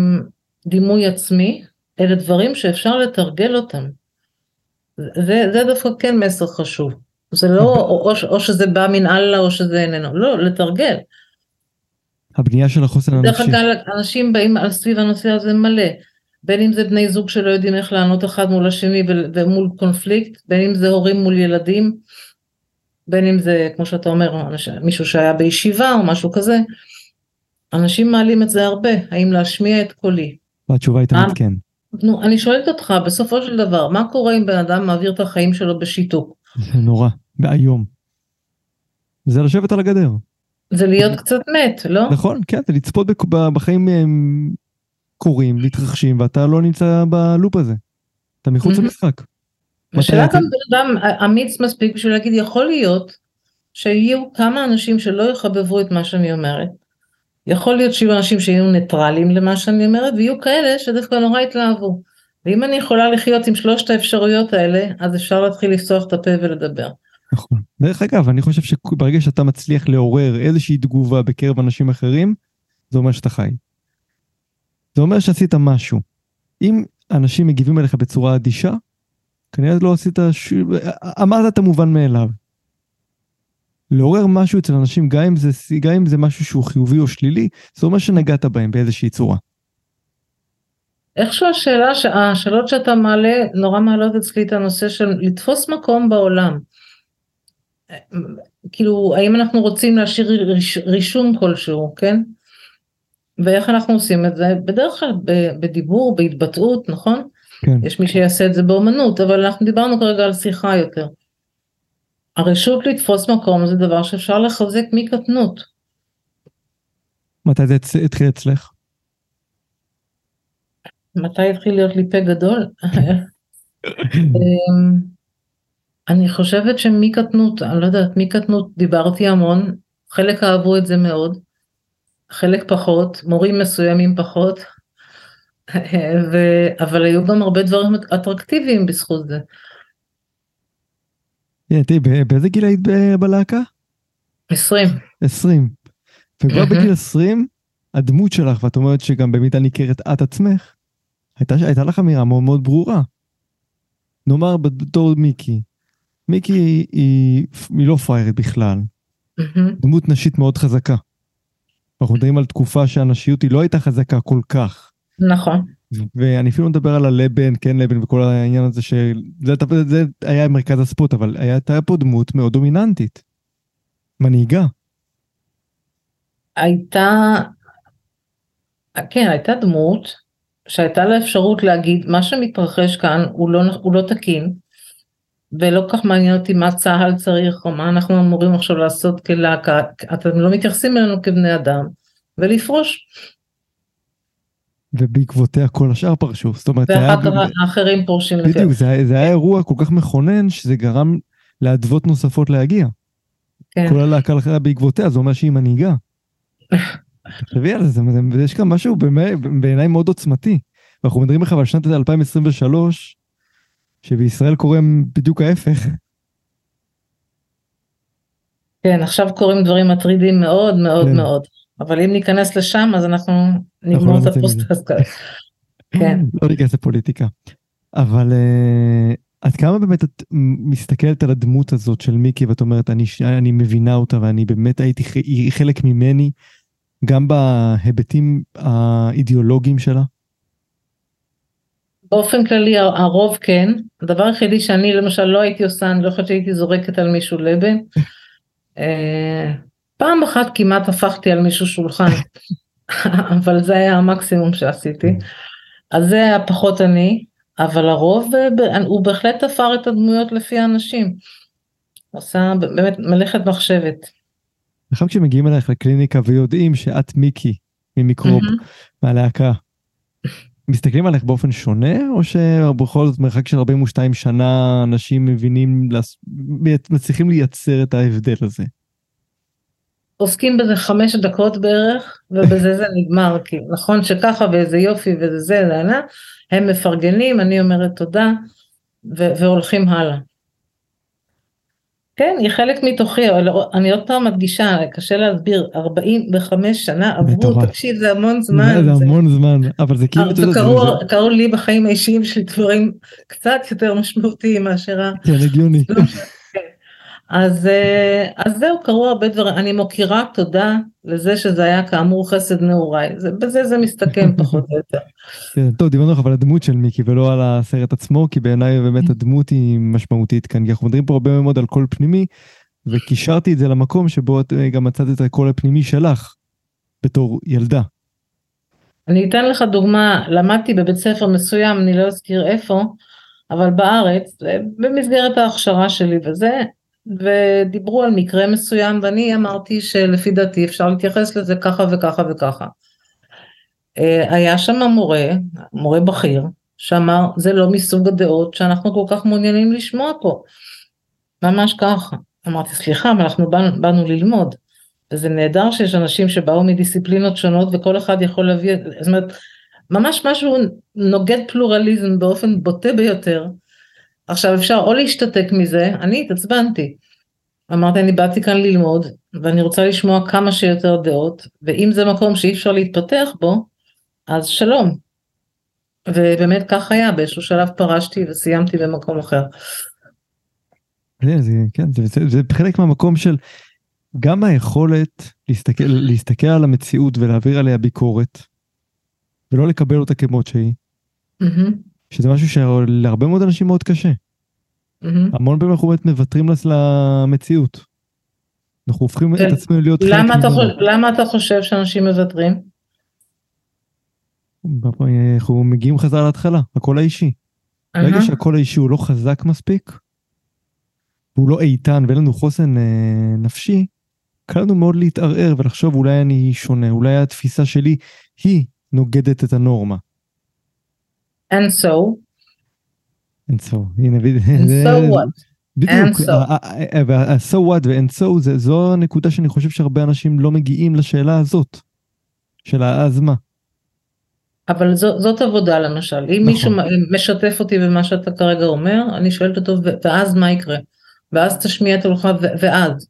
דימוי עצמי, אלה דברים שאפשר לתרגל אותם. זה, זה דווקא כן מסר חשוב. זה לא או, או שזה בא מן אללה או שזה איננו, לא, לתרגל. הבנייה של החוסן הנפשי. דרך אגב, אנשים באים על סביב הנושא הזה מלא. בין אם זה בני זוג שלא יודעים איך לענות אחד מול השני ומול קונפליקט, בין אם זה הורים מול ילדים, בין אם זה, כמו שאתה אומר, מישהו שהיה בישיבה או משהו כזה. אנשים מעלים את זה הרבה, האם להשמיע את קולי. והתשובה היא תמיד כן. נו, אני שואלת אותך, בסופו של דבר, מה קורה אם בן אדם מעביר את החיים שלו בשיתוק? זה נורא, ואיום. זה לשבת על הגדר. זה להיות קצת מת, לא? נכון, כן, זה לצפות בחיים קורים, מתרחשים, ואתה לא נמצא בלופ הזה. אתה מחוץ למשחק. השאלה גם בן אדם אמיץ מספיק בשביל להגיד, יכול להיות שיהיו כמה אנשים שלא יחבבו את מה שאני אומרת. יכול להיות שיהיו אנשים שיהיו ניטרלים למה שאני אומרת, ויהיו כאלה שדווקא נורא יתלהבו. ואם אני יכולה לחיות עם שלושת האפשרויות האלה, אז אפשר להתחיל לפתוח את הפה ולדבר. נכון. דרך אגב, אני חושב שברגע שאתה מצליח לעורר איזושהי תגובה בקרב אנשים אחרים, זה אומר שאתה חי. זה אומר שעשית משהו. אם אנשים מגיבים אליך בצורה אדישה, כנראה לא עשית, ש... אמרת את המובן מאליו. לעורר משהו אצל אנשים, גם אם, זה, גם אם זה משהו שהוא חיובי או שלילי, זה אומר שנגעת בהם באיזושהי צורה. איכשהו השאלה, השאלות שאתה מעלה, נורא מעלות אצלי את הנושא של לתפוס מקום בעולם. כאילו, האם אנחנו רוצים להשאיר רישום כלשהו, כן? ואיך אנחנו עושים את זה? בדרך כלל בדיבור, בהתבטאות, נכון? כן. יש מי שיעשה את זה באומנות, אבל אנחנו דיברנו כרגע על שיחה יותר. הרשות לתפוס מקום זה דבר שאפשר לחזק מקטנות. מתי זה התחיל אצלך? מתי התחיל להיות לי פה גדול? אמ, אני חושבת שמקטנות, אני לא יודעת, מקטנות דיברתי המון, חלק אהבו את זה מאוד, חלק פחות, מורים מסוימים פחות, ו... אבל היו גם הרבה דברים אטרקטיביים בזכות זה. תראי, באיזה גיל היית בלהקה? 20. 20. וכבר בגיל 20, הדמות שלך, ואת אומרת שגם במידה ניכרת את עצמך, הייתה, הייתה לך אמירה מאוד מאוד ברורה. נאמר בתור מיקי, מיקי היא, היא, היא לא פריירית בכלל, Mm-hmm. דמות נשית מאוד חזקה. אנחנו מדברים על תקופה שהנשיות היא לא הייתה חזקה כל כך. נכון. ואני אפילו מדבר על הלבן, כן לבן וכל העניין הזה שזה זה היה מרכז הספוט, אבל הייתה פה דמות מאוד דומיננטית. מנהיגה. הייתה, כן, הייתה דמות שהייתה לה אפשרות להגיד מה שמתרחש כאן הוא לא, הוא לא תקין, ולא כך מעניין אותי מה צה"ל צריך או מה אנחנו אמורים עכשיו לעשות כלהקה, אתם לא מתייחסים אלינו כבני אדם, ולפרוש. ובעקבותיה כל השאר פרשו, זאת אומרת, ואחר כך האחרים פורשים. בדיוק, זה, זה היה אירוע כל כך מכונן שזה גרם לאדוות נוספות להגיע. כן. כל הלהקה בעקבותיה, זה אומר שהיא מנהיגה. תחשבי על זה, יש כאן משהו בעיניי מאוד עוצמתי. ואנחנו מדברים לך על שנת 2023, שבישראל קורה בדיוק ההפך. כן, עכשיו קורים דברים מטרידים מאוד מאוד כן. מאוד, אבל אם ניכנס לשם אז אנחנו נגמור לא את הפוסט כן. לא ניכנס לפוליטיקה. אבל uh, עד כמה באמת את מסתכלת על הדמות הזאת של מיקי ואת אומרת, אני, אני מבינה אותה ואני באמת הייתי, חלק ממני, גם בהיבטים האידיאולוגיים שלה? באופן כללי הרוב כן, הדבר היחידי שאני למשל לא הייתי עושה, אני לא חושבת שהייתי זורקת על מישהו לבן. אה, פעם אחת כמעט הפכתי על מישהו שולחן, אבל זה היה המקסימום שעשיתי. אז זה היה פחות אני, אבל הרוב אה, הוא בהחלט תפר את הדמויות לפי האנשים. עושה באמת מלאכת מחשבת. עכשיו כשמגיעים אלייך לקליניקה ויודעים שאת מיקי ממיקרופ מהלהקה, מסתכלים עליך באופן שונה, או שבכל זאת מרחק של 42 שנה אנשים מבינים, מצליחים לייצר את ההבדל הזה? עוסקים בזה חמש דקות בערך, ובזה זה נגמר, כי נכון שככה ואיזה יופי וזה זה, זה, זה, הם מפרגנים, אני אומרת תודה, והולכים הלאה. כן, היא חלק מתוכי, אבל אני עוד פעם מדגישה, קשה להסביר, 45 שנה עברו, תקשיב, זה המון זמן. זה המון זמן, אבל זה כאילו... וקראו לי בחיים האישיים שלי דברים קצת יותר משמעותיים מאשר ה... כן, הגיוני. אז, אה, אז זהו, קרו הרבה דברים, אני מוקירה תודה לזה שזה היה כאמור חסד נעוריי, בזה זה מסתכם פחות או יותר. כן, טוב, דיברנו לך על הדמות של מיקי ולא על הסרט עצמו, כי בעיניי באמת הדמות היא משמעותית כאן, כי אנחנו מדברים פה הרבה מאוד על קול פנימי, וקישרתי את זה למקום שבו את אה, גם מצאת את הקול הפנימי שלך, בתור ילדה. אני אתן לך דוגמה, למדתי בבית ספר מסוים, אני לא אזכיר איפה, אבל בארץ, במסגרת ההכשרה שלי וזה, ודיברו על מקרה מסוים ואני אמרתי שלפי דעתי אפשר להתייחס לזה ככה וככה וככה. אה, היה שם מורה, מורה בכיר, שאמר זה לא מסוג הדעות שאנחנו כל כך מעוניינים לשמוע פה. ממש ככה. אמרתי סליחה אבל אנחנו באנו, באנו ללמוד. וזה נהדר שיש אנשים שבאו מדיסציפלינות שונות וכל אחד יכול להביא, זאת אומרת ממש משהו נוגד פלורליזם באופן בוטה ביותר. עכשיו אפשר או להשתתק מזה, אני התעצבנתי. אמרתי אני באתי כאן ללמוד ואני רוצה לשמוע כמה שיותר דעות ואם זה מקום שאי אפשר להתפתח בו אז שלום. ובאמת כך היה באיזשהו שלב פרשתי וסיימתי במקום אחר. זה, זה, כן, זה, זה, זה חלק מהמקום של גם היכולת להסתכל, להסתכל על המציאות ולהעביר עליה ביקורת ולא לקבל אותה כמות שהיא. Mm-hmm. שזה משהו שלהרבה מאוד אנשים מאוד קשה. Mm-hmm. המון פעמים אנחנו באמת מוותרים למציאות. אנחנו הופכים את עצמנו להיות חלק ממנו. למה אתה חושב שאנשים מוותרים? אנחנו מגיעים חזרה להתחלה, הקול האישי. ברגע שהקול האישי הוא לא חזק מספיק, והוא לא איתן ואין לנו חוסן אה, נפשי, קל לנו מאוד להתערער ולחשוב אולי אני שונה, אולי התפיסה שלי היא נוגדת את הנורמה. And so? And so, הנה, and so what? בדיוק, ה-so what ו-and so זו הנקודה שאני חושב שהרבה אנשים לא מגיעים לשאלה הזאת, של אז מה. אבל זו, זאת עבודה למשל, אם נכון. מישהו משתף אותי במה שאתה כרגע אומר, אני שואלת אותו, ואז מה יקרה? ואז תשמיע את הולכה, ואז.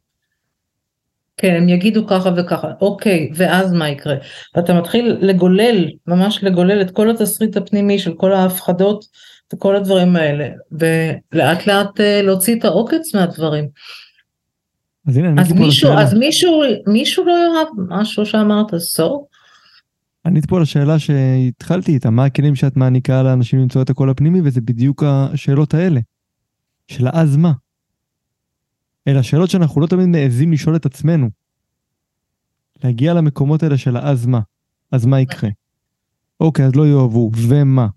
כן, הם יגידו ככה וככה, אוקיי, ואז מה יקרה? ואתה מתחיל לגולל, ממש לגולל את כל התסריט הפנימי של כל ההפחדות וכל הדברים האלה, ולאט לאט אה, להוציא את העוקץ מהדברים. אז הנה, אז מישהו. אז מישהו, מישהו לא יאהב משהו שאמרת, סור? אני פה לשאלה שהתחלתי איתה, מה הכלים שאת מעניקה לאנשים למצוא את הקול הפנימי, וזה בדיוק השאלות האלה. של אז מה? אלה השאלות שאנחנו לא תמיד מעזים לשאול את עצמנו. להגיע למקומות האלה של אז מה? אז מה יקרה? אוקיי, אז לא יאהבו, ומה?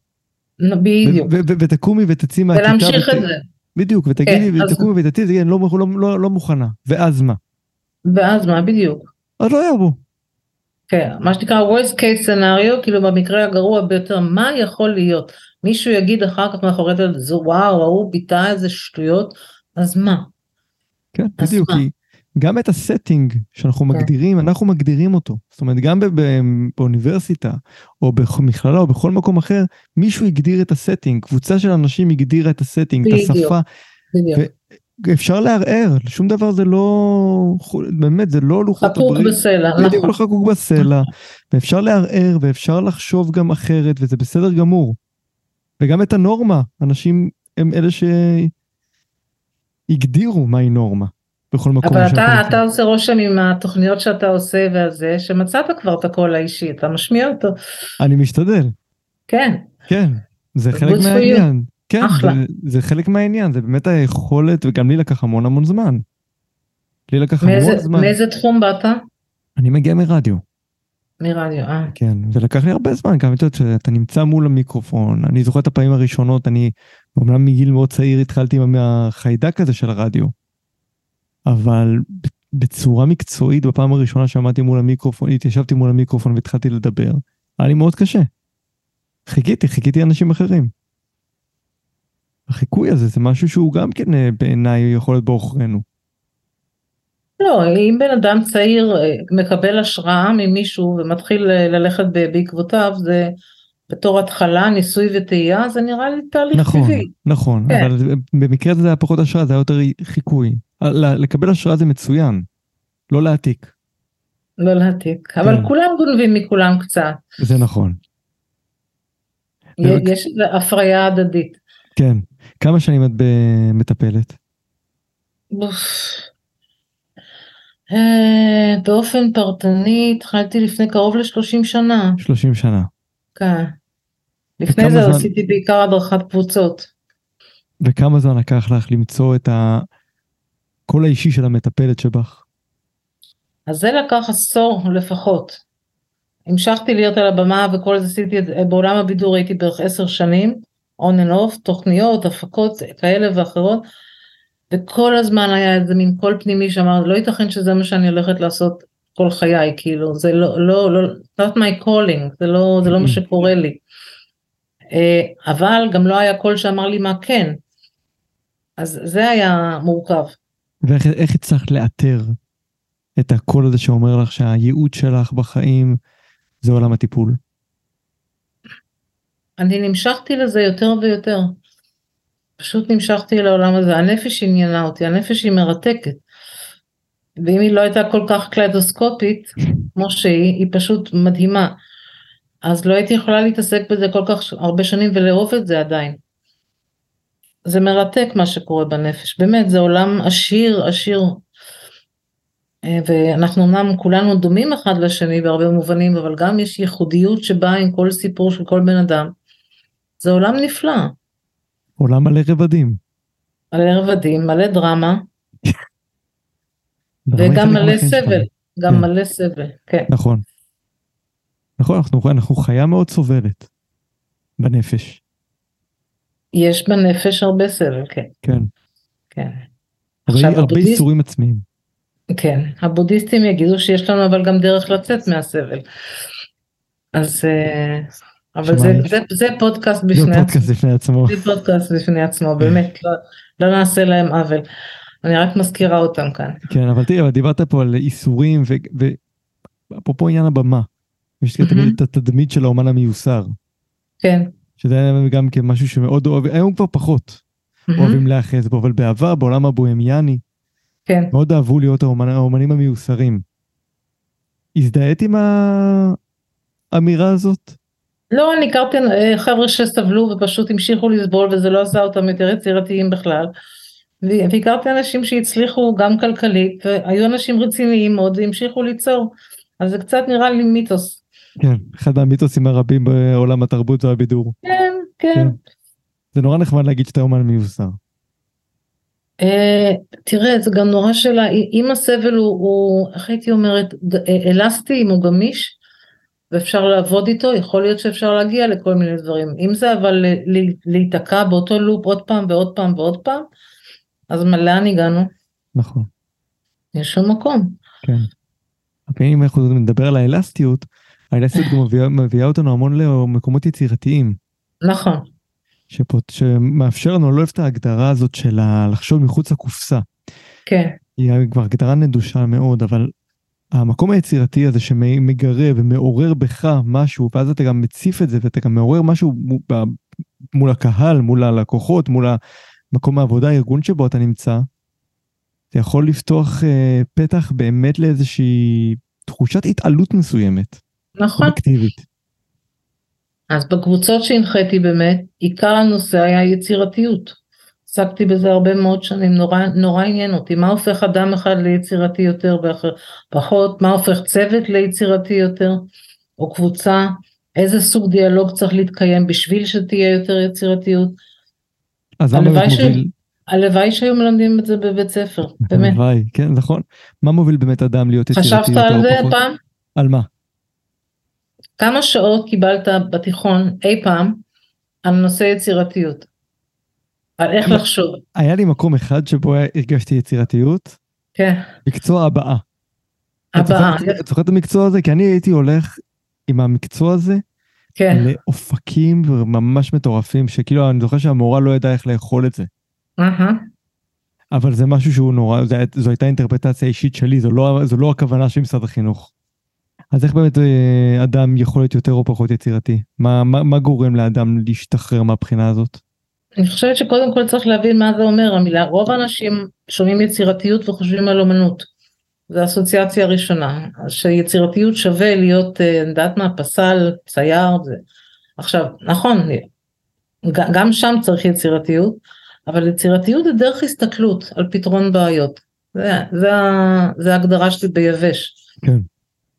בדיוק, ותקומי ותצאי מהכיתה. ולהמשיך ות- את זה. בדיוק, ותגידי, כן, אז- ותקומי ותצאי, תגידי, אני לא, לא, לא, לא מוכנה. ואז מה? ואז מה, בדיוק. אז לא יאהבו. כן, מה שנקרא worst case scenario, כאילו במקרה הגרוע ביותר, מה יכול להיות? מישהו יגיד אחר כך מאחורי זה, "זו, וואו, ההוא ביטא איזה שטויות, אז מה? כן, אז בדיוק? כי גם את ה setting שאנחנו כן. מגדירים, אנחנו מגדירים אותו. זאת אומרת, גם באוניברסיטה, או במכללה, או בכל מקום אחר, מישהו הגדיר את ה setting, קבוצה של אנשים הגדירה את ה setting, את. השפה. בדיוק. אפשר לערער, שום דבר זה לא, באמת, זה לא לוחות חקוק הברית. בסלע, בדיוק, נכון. לא חקוק בסלע, ואפשר לערער ואפשר לחשוב גם אחרת, וזה בסדר גמור. וגם את הנורמה, אנשים הם אלה שהגדירו מהי נורמה, בכל מקום. אבל אתה. אתה עושה רושם עם התוכניות שאתה עושה והזה, שמצאת כבר את הקול האישי, אתה משמיע אותו. אני משתדל, כן, כן, זה חלק. מהעניין. כן, אחלה. זה, זה חלק מהעניין, זה באמת היכולת, וגם לי לקח המון המון זמן. לי לקח המון מאיזה, זמן. מאיזה תחום באת? אני מגיע מרדיו, מרדיו, אה. כן, ולקח לי הרבה זמן, גם את יודעת שאתה נמצא מול המיקרופון, אני זוכר את הפעמים הראשונות, אני אומנם מגיל מאוד צעיר התחלתי מהחיידק הזה של הרדיו, אבל בצורה מקצועית בפעם הראשונה שעמדתי מול המיקרופון, התיישבתי מול המיקרופון והתחלתי לדבר, היה לי מאוד קשה. חיכיתי, חיכיתי אנשים אחרים. החיקוי הזה זה משהו שהוא גם כן אה, בעיניי יכול להיות בעוכרינו. לא, אם בן אדם צעיר אה, מקבל השראה ממישהו ומתחיל אה, ללכת בעקבותיו, זה בתור התחלה, ניסוי וטעייה, זה נראה לי תהליך נכון, טבעי. נכון, כן. אבל במקרה הזה זה היה פחות השראה, זה היה יותר חיקוי. לקבל השראה זה מצוין, לא להעתיק, לא להעתיק, אבל כן. כולם גונבים מכולם קצת, זה נכון. יש הפריה הדדית. כן. כמה שנים את במטפלת? אוף. אה, באופן פרטני התחלתי לפני קרוב ל-30 שנה, 30 שנה. כן. לפני זה זמן- עשיתי בעיקר הדרכת קבוצות. וכמה זמן לקח לך למצוא את הקול האישי של המטפלת שבך? אז זה לקח עשור לפחות. המשכתי להיות על הבמה וכל זה עשיתי בעולם הבידור הייתי בערך עשר שנים, on and off, תוכניות, הפקות כאלה ואחרות, וכל הזמן היה איזה מין קול פנימי שאמר, לא ייתכן שזה מה שאני הולכת לעשות כל חיי, כאילו, זה לא, לא, לא, not my calling, זה לא, זה לא מה שקורה לי. אה, אבל גם לא היה קול שאמר לי מה כן. אז זה היה מורכב. ואיך איך הצלחת לאתר את הקול הזה שאומר לך שהייעוד שלך בחיים זה עולם הטיפול? אני נמשכתי לזה יותר ויותר. פשוט נמשכתי לעולם הזה, הנפש עניינה אותי, הנפש היא מרתקת. ואם היא לא הייתה כל כך קליידוסקופית, כמו שהיא, היא פשוט מדהימה. אז לא הייתי יכולה להתעסק בזה כל כך הרבה שנים ולאהוב את זה עדיין. זה מרתק מה שקורה בנפש, באמת, זה עולם עשיר, עשיר. אה, ואנחנו אמנם כולנו דומים אחד לשני בהרבה מובנים, אבל גם יש ייחודיות שבאה עם כל סיפור של כל בן אדם. זה עולם נפלא, עולם מלא רבדים. מלא רבדים, מלא דרמה, וגם מלא סבל. גם כן. מלא סבל, כן. נכון. נכון, אנחנו, אנחנו חיה מאוד סובלת בנפש. יש בנפש הרבה סבל, כן, כן. כן. הרבה, הרבה איסורים עצמיים. כן, הבודהיסטים יגידו שיש לנו אבל גם דרך לצאת מהסבל. אז, אה, אבל זה. זה, זה פודקאסט זה בפני עצמו, פודקאסט בפני עצמו. זה פודקאסט בפני עצמו, באמת, לא, לא נעשה להם עוול. אני רק מזכירה אותם כאן. כן, אבל אבל דיברת פה על איסורים, ואפרופו עניין הבמה, יש לי תמיד את התדמית של האומן המיוסר, כן. שזה גם כמשהו שמאוד אוהב, היום כבר פחות מהמם. אוהבים להיאחז בו, אבל בעבר, בעולם הבוהמיאני, כן. מאוד אהבו להיות האומנ... האומנים המיוסרים. הזדהית עם האמירה הזאת? לא, אני הכרתי אה, חבר'ה שסבלו ופשוט המשיכו לסבול וזה לא עשה אותם יותר יצירתיים בכלל. והכרתי אנשים שהצליחו גם כלכלית והיו אנשים רציניים מאוד והמשיכו ליצור. אז זה קצת נראה לי מיתוס. כן, אחד מהמיתוסים הרבים בעולם התרבות והבידור. כן, כן. כן. זה נורא נחמד להגיד שאתה אומן מיוסר. Uh, תראה, זה גם נורא שאלה, אם הסבל הוא, איך הייתי אומרת, אלסטי, אם הוא גמיש, ואפשר לעבוד איתו, יכול להיות שאפשר להגיע לכל מיני דברים. אם זה אבל להיתקע באותו לופ עוד פעם ועוד פעם ועוד פעם, אז לאן הגענו? נכון. יש שם מקום. כן. אם אנחנו נדבר על האלסטיות, האלסטיות גם מביאה, מביאה אותנו המון למקומות יצירתיים. נכון. שפה, שמאפשר לנו, לא אוהב את ההגדרה הזאת של לחשוב מחוץ לקופסה. כן. היא כבר הגדרה נדושה מאוד, אבל המקום היצירתי הזה שמגרה ומעורר בך משהו, ואז אתה גם מציף את זה, ואתה גם מעורר משהו מול הקהל, מול הלקוחות, מול מקום העבודה, הארגון שבו אתה נמצא, זה יכול לפתוח אה, פתח באמת לאיזושהי תחושת התעלות מסוימת. נכון. אקטיבית. אז בקבוצות שהנחיתי באמת, עיקר הנושא היה יצירתיות. עסקתי בזה הרבה מאוד שנים, נורא, נורא עניין אותי, מה הופך אדם אחד ליצירתי יותר ואחר פחות, מה הופך צוות ליצירתי יותר, או קבוצה, איזה סוג דיאלוג צריך להתקיים בשביל שתהיה יותר יצירתיות. אז למה מוביל? הלוואי שהיו מלמדים את זה בבית ספר, באמת. הלוואי, כן, נכון. מה מוביל באמת אדם להיות יצירתי יותר או פחות? חשבת על זה פעם? על מה? כמה שעות קיבלת בתיכון אי פעם על נושא יצירתיות? על איך לחשוב. היה לי מקום אחד שבו הרגשתי יצירתיות. כן. מקצוע הבאה. הבאה. את זוכרת את המקצוע הזה? כי אני הייתי הולך עם המקצוע הזה. כן. לאופקים ממש מטורפים, שכאילו אני זוכר שהמורה לא ידעה איך לאכול את זה. אהה. אבל זה משהו שהוא נורא, זו הייתה אינטרפטציה אישית שלי, זו לא, זו לא הכוונה של משרד החינוך. אז איך באמת אה, אדם יכול להיות יותר או פחות יצירתי? מה, מה, מה גורם לאדם להשתחרר מהבחינה הזאת? אני חושבת שקודם כל צריך להבין מה זה אומר המילה. רוב האנשים שומעים יצירתיות וחושבים על אומנות. זו האסוציאציה הראשונה. שיצירתיות שווה להיות, אה, אני יודעת מה, פסל, צייר. זה. עכשיו, נכון, גם שם צריך יצירתיות, אבל יצירתיות זה דרך הסתכלות על פתרון בעיות. זה, זה, זה ההגדרה שלי ביבש. כן.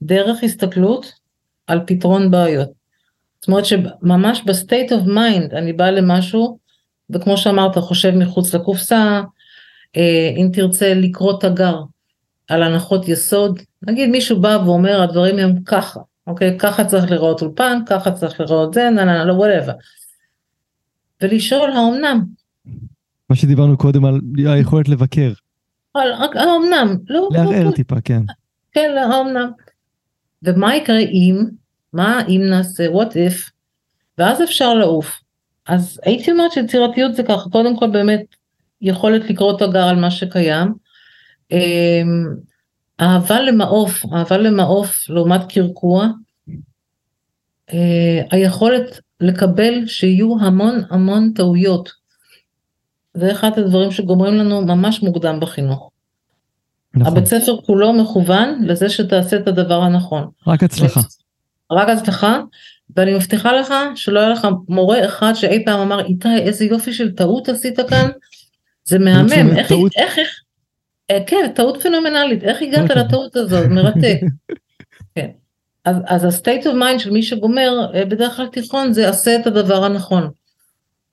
דרך הסתכלות על פתרון בעיות. זאת אומרת שממש ב state of mind אני באה למשהו וכמו שאמרת חושב מחוץ לקופסה, אה, אם תרצה לקרוא תגר על הנחות יסוד, נגיד מישהו בא ואומר הדברים הם ככה, אוקיי? ככה צריך לראות אולפן, ככה צריך לראות זה, נה נה נה, לא וואטאבר. ולשאול האומנם. מה שדיברנו קודם על היכולת לבקר. האומנם, לא. לערער לא, טיפה, כן. כן, האומנם. ומה יקרה אם, מה אם נעשה, what if, ואז אפשר לעוף. אז הייתי אומרת שיצירתיות זה ככה, קודם כל באמת יכולת לקרוא תגר על מה שקיים. אמ, אהבה למעוף, אהבה למעוף לעומת קרקוע, אה, היכולת לקבל שיהיו המון המון טעויות. זה אחד הדברים שגומרים לנו ממש מוקדם בחינוך. נכון. הבית ספר כולו מכוון לזה שתעשה את הדבר הנכון. רק הצלחה. רק הצלחה, ואני מבטיחה לך שלא היה לך מורה אחד שאי פעם אמר איתי איזה יופי של טעות עשית כאן, זה מהמם, איך, טעות... איך, איך, אה, כן, טעות פנומנלית, איך הגעת לטעות הזאת, מרתק. כן. אז, אז ה-state of mind של מי שגומר אה, בדרך כלל תיכון זה עשה את הדבר הנכון.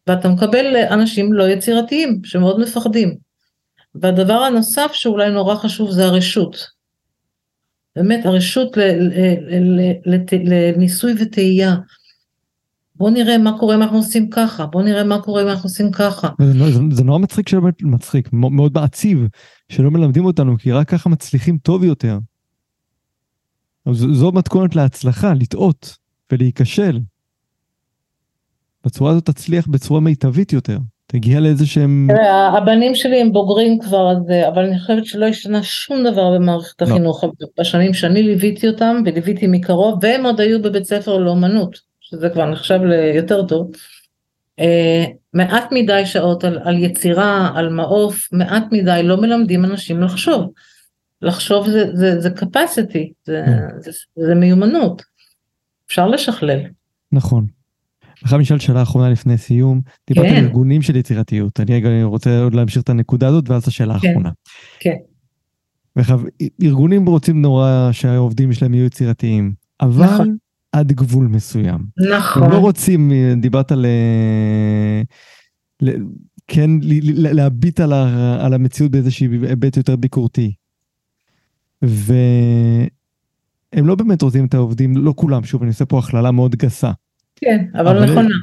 ואתה מקבל אנשים לא יצירתיים שמאוד מפחדים. והדבר הנוסף שאולי נורא חשוב זה הרשות. באמת הרשות לניסוי וטעייה. בוא נראה מה קורה אם אנחנו עושים ככה, בוא נראה מה קורה אם אנחנו עושים ככה. זה, זה, זה נורא מצחיק שלא מצחיק, מאוד מעציב, שלא מלמדים אותנו, כי רק ככה מצליחים טוב יותר. זו, זו מתכונת להצלחה, לטעות ולהיכשל. בצורה הזאת תצליח בצורה מיטבית יותר. תגיע לאיזה שהם... הבנים שלי הם בוגרים כבר, אבל אני חושבת שלא השתנה שום דבר במערכת לא. החינוך. בשנים שאני ליוויתי אותם, וליוויתי מקרוב, והם עוד היו בבית ספר לאומנות, שזה כבר נחשב ליותר טוב. אה, מעט מדי שעות על, על יצירה, על מעוף, מעט מדי לא מלמדים אנשים לחשוב. לחשוב זה, זה, זה capacity, זה, כן. זה, זה מיומנות. אפשר לשכלל. נכון. עכשיו נשאל שאלה אחרונה לפני סיום. דיברת על כן. ארגונים של יצירתיות. אני רגע רוצה עוד להמשיך את הנקודה הזאת ואז השאלה כן. האחרונה. כן. עכשיו, ארגונים רוצים נורא שהעובדים שלהם יהיו יצירתיים, אבל נכון. עד גבול מסוים. נכון. הם לא רוצים, דיברת על... אה, ל- כן, ל- ל- להביט על, ה, על המציאות באיזשהו היבט יותר ביקורתי. והם לא באמת רוצים את העובדים, לא כולם, שוב, אני עושה פה הכללה מאוד גסה. כן, אבל, נכונה.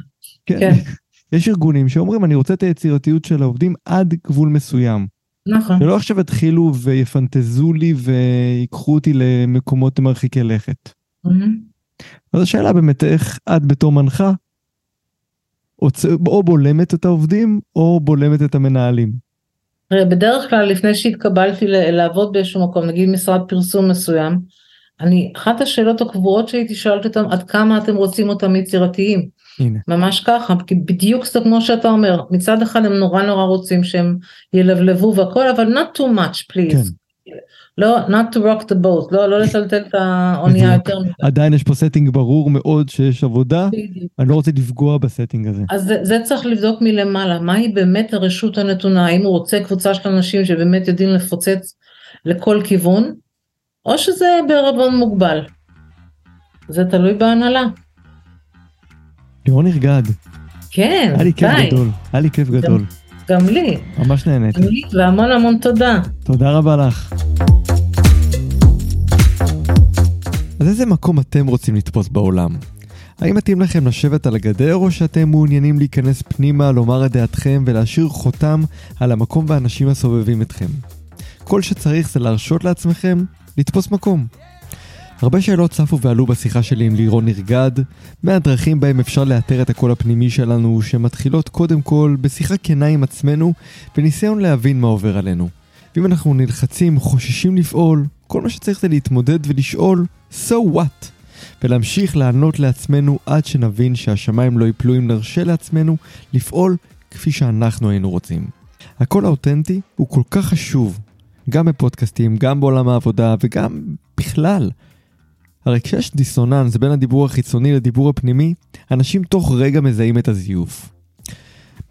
כן. כן. יש ארגונים שאומרים, אני רוצה את היצירתיות של העובדים עד גבול מסוים. נכון. שלא עכשיו יתחילו ויפנטזו לי ויקחו אותי למקומות מרחיקי לכת. מהמם. אז השאלה באמת איך את בתור מנחה או בולמת את העובדים או בולמת את המנהלים. בדרך כלל לפני שהתקבלתי לעבוד באיזשהו מקום, נגיד משרד פרסום מסוים, אני, אחת השאלות הקבועות שהייתי שואלת אותם, עד כמה אתם רוצים אותם יצירתיים? הנה, ממש ככה, כי בדיוק זה כמו שאתה אומר, מצד אחד הם נורא נורא רוצים שהם ילבלבו והכל, אבל not too much please. כן. לא, not to rock the boat, לא, לא לטלטל את האונייה. יותר מדי. עדיין יש פה setting ברור מאוד שיש עבודה. אני לא רוצה לפגוע ב setting הזה. אז זה, זה צריך לבדוק מלמעלה, מהי באמת הרשות הנתונה, האם הוא רוצה קבוצה של אנשים שבאמת יודעים לפוצץ לכל כיוון, או שזה בערבון מוגבל. זה תלוי בהנהלה. לירון ירגד, כן, היה לי כיף די, גדול, היה לי כיף גדול, גם לי, ממש נהניתי. גם לי, והמון המון תודה. תודה רבה לך. אז איזה מקום אתם רוצים לתפוס בעולם? האם מתאים לכם לשבת על הגדר או שאתם מעוניינים להיכנס פנימה, לומר את דעתכם ולהשאיר חותם על המקום והאנשים הסובבים אתכם? כל שצריך זה להרשות לעצמכם לתפוס מקום. הרבה שאלות צפו ועלו בשיחה שלי עם לירון נרגד, מהדרכים בהם אפשר לאתר את הקול הפנימי שלנו, שמתחילות קודם כל בשיחה כנה עם עצמנו, וניסיון להבין מה עובר עלינו. ואם אנחנו נלחצים, חוששים לפעול, כל מה שצריך זה להתמודד ולשאול, so what? ולהמשיך לענות לעצמנו עד שנבין שהשמיים לא ייפלו אם נרשה לעצמנו לפעול כפי שאנחנו היינו רוצים. הקול האותנטי הוא כל כך חשוב, גם בפודקאסטים, גם בעולם העבודה וגם בכלל. הרי כשיש דיסוננס בין הדיבור החיצוני לדיבור הפנימי, אנשים תוך רגע מזהים את הזיוף.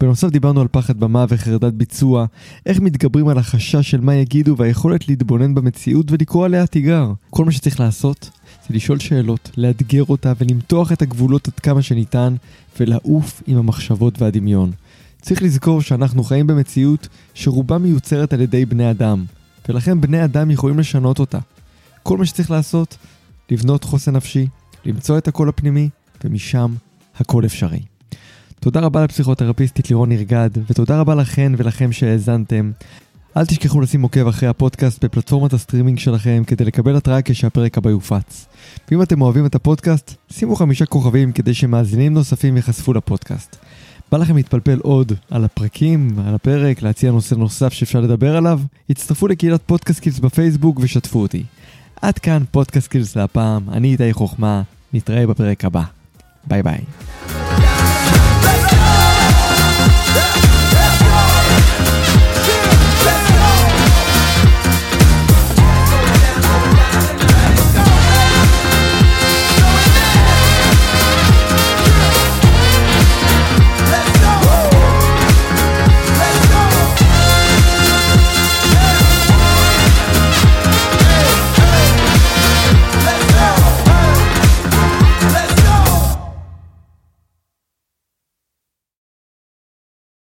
בנוסף דיברנו על פחד במה וחרדת ביצוע, איך מתגברים על החשש של מה יגידו והיכולת להתבונן במציאות ולקרוא עליה תיגר. כל מה שצריך לעשות זה לשאול שאלות, לאתגר אותה ולמתוח את הגבולות עד כמה שניתן ולעוף עם המחשבות והדמיון. צריך לזכור שאנחנו חיים במציאות שרובה מיוצרת על ידי בני אדם, ולכן בני אדם יכולים לשנות אותה. כל מה שצריך לעשות, לבנות חוסן נפשי, למצוא את הקול הפנימי, ומשם הכל אפשרי. תודה רבה לפסיכותרפיסטית לירון נירגד, ותודה רבה לכן ולכם שהאזנתם. אל תשכחו לשים עוקב אחרי הפודקאסט בפלטפורמת הסטרימינג שלכם כדי לקבל התראה כשהפרק הבא יופץ. ואם אתם אוהבים את הפודקאסט, שימו חמישה כוכבים כדי שמאזינים נוספים ייחשפו לפודקאסט. בא לכם להתפלפל עוד על הפרקים, על הפרק, להציע נושא נוסף שאפשר לדבר עליו? הצטרפו לקהילת פודקאסקילס בפייסבוק ושתפו אותי. עד כאן פודקאסקילס להפעם, אני איתי חוכמה, נתראה בפרק הבא. ביי ביי.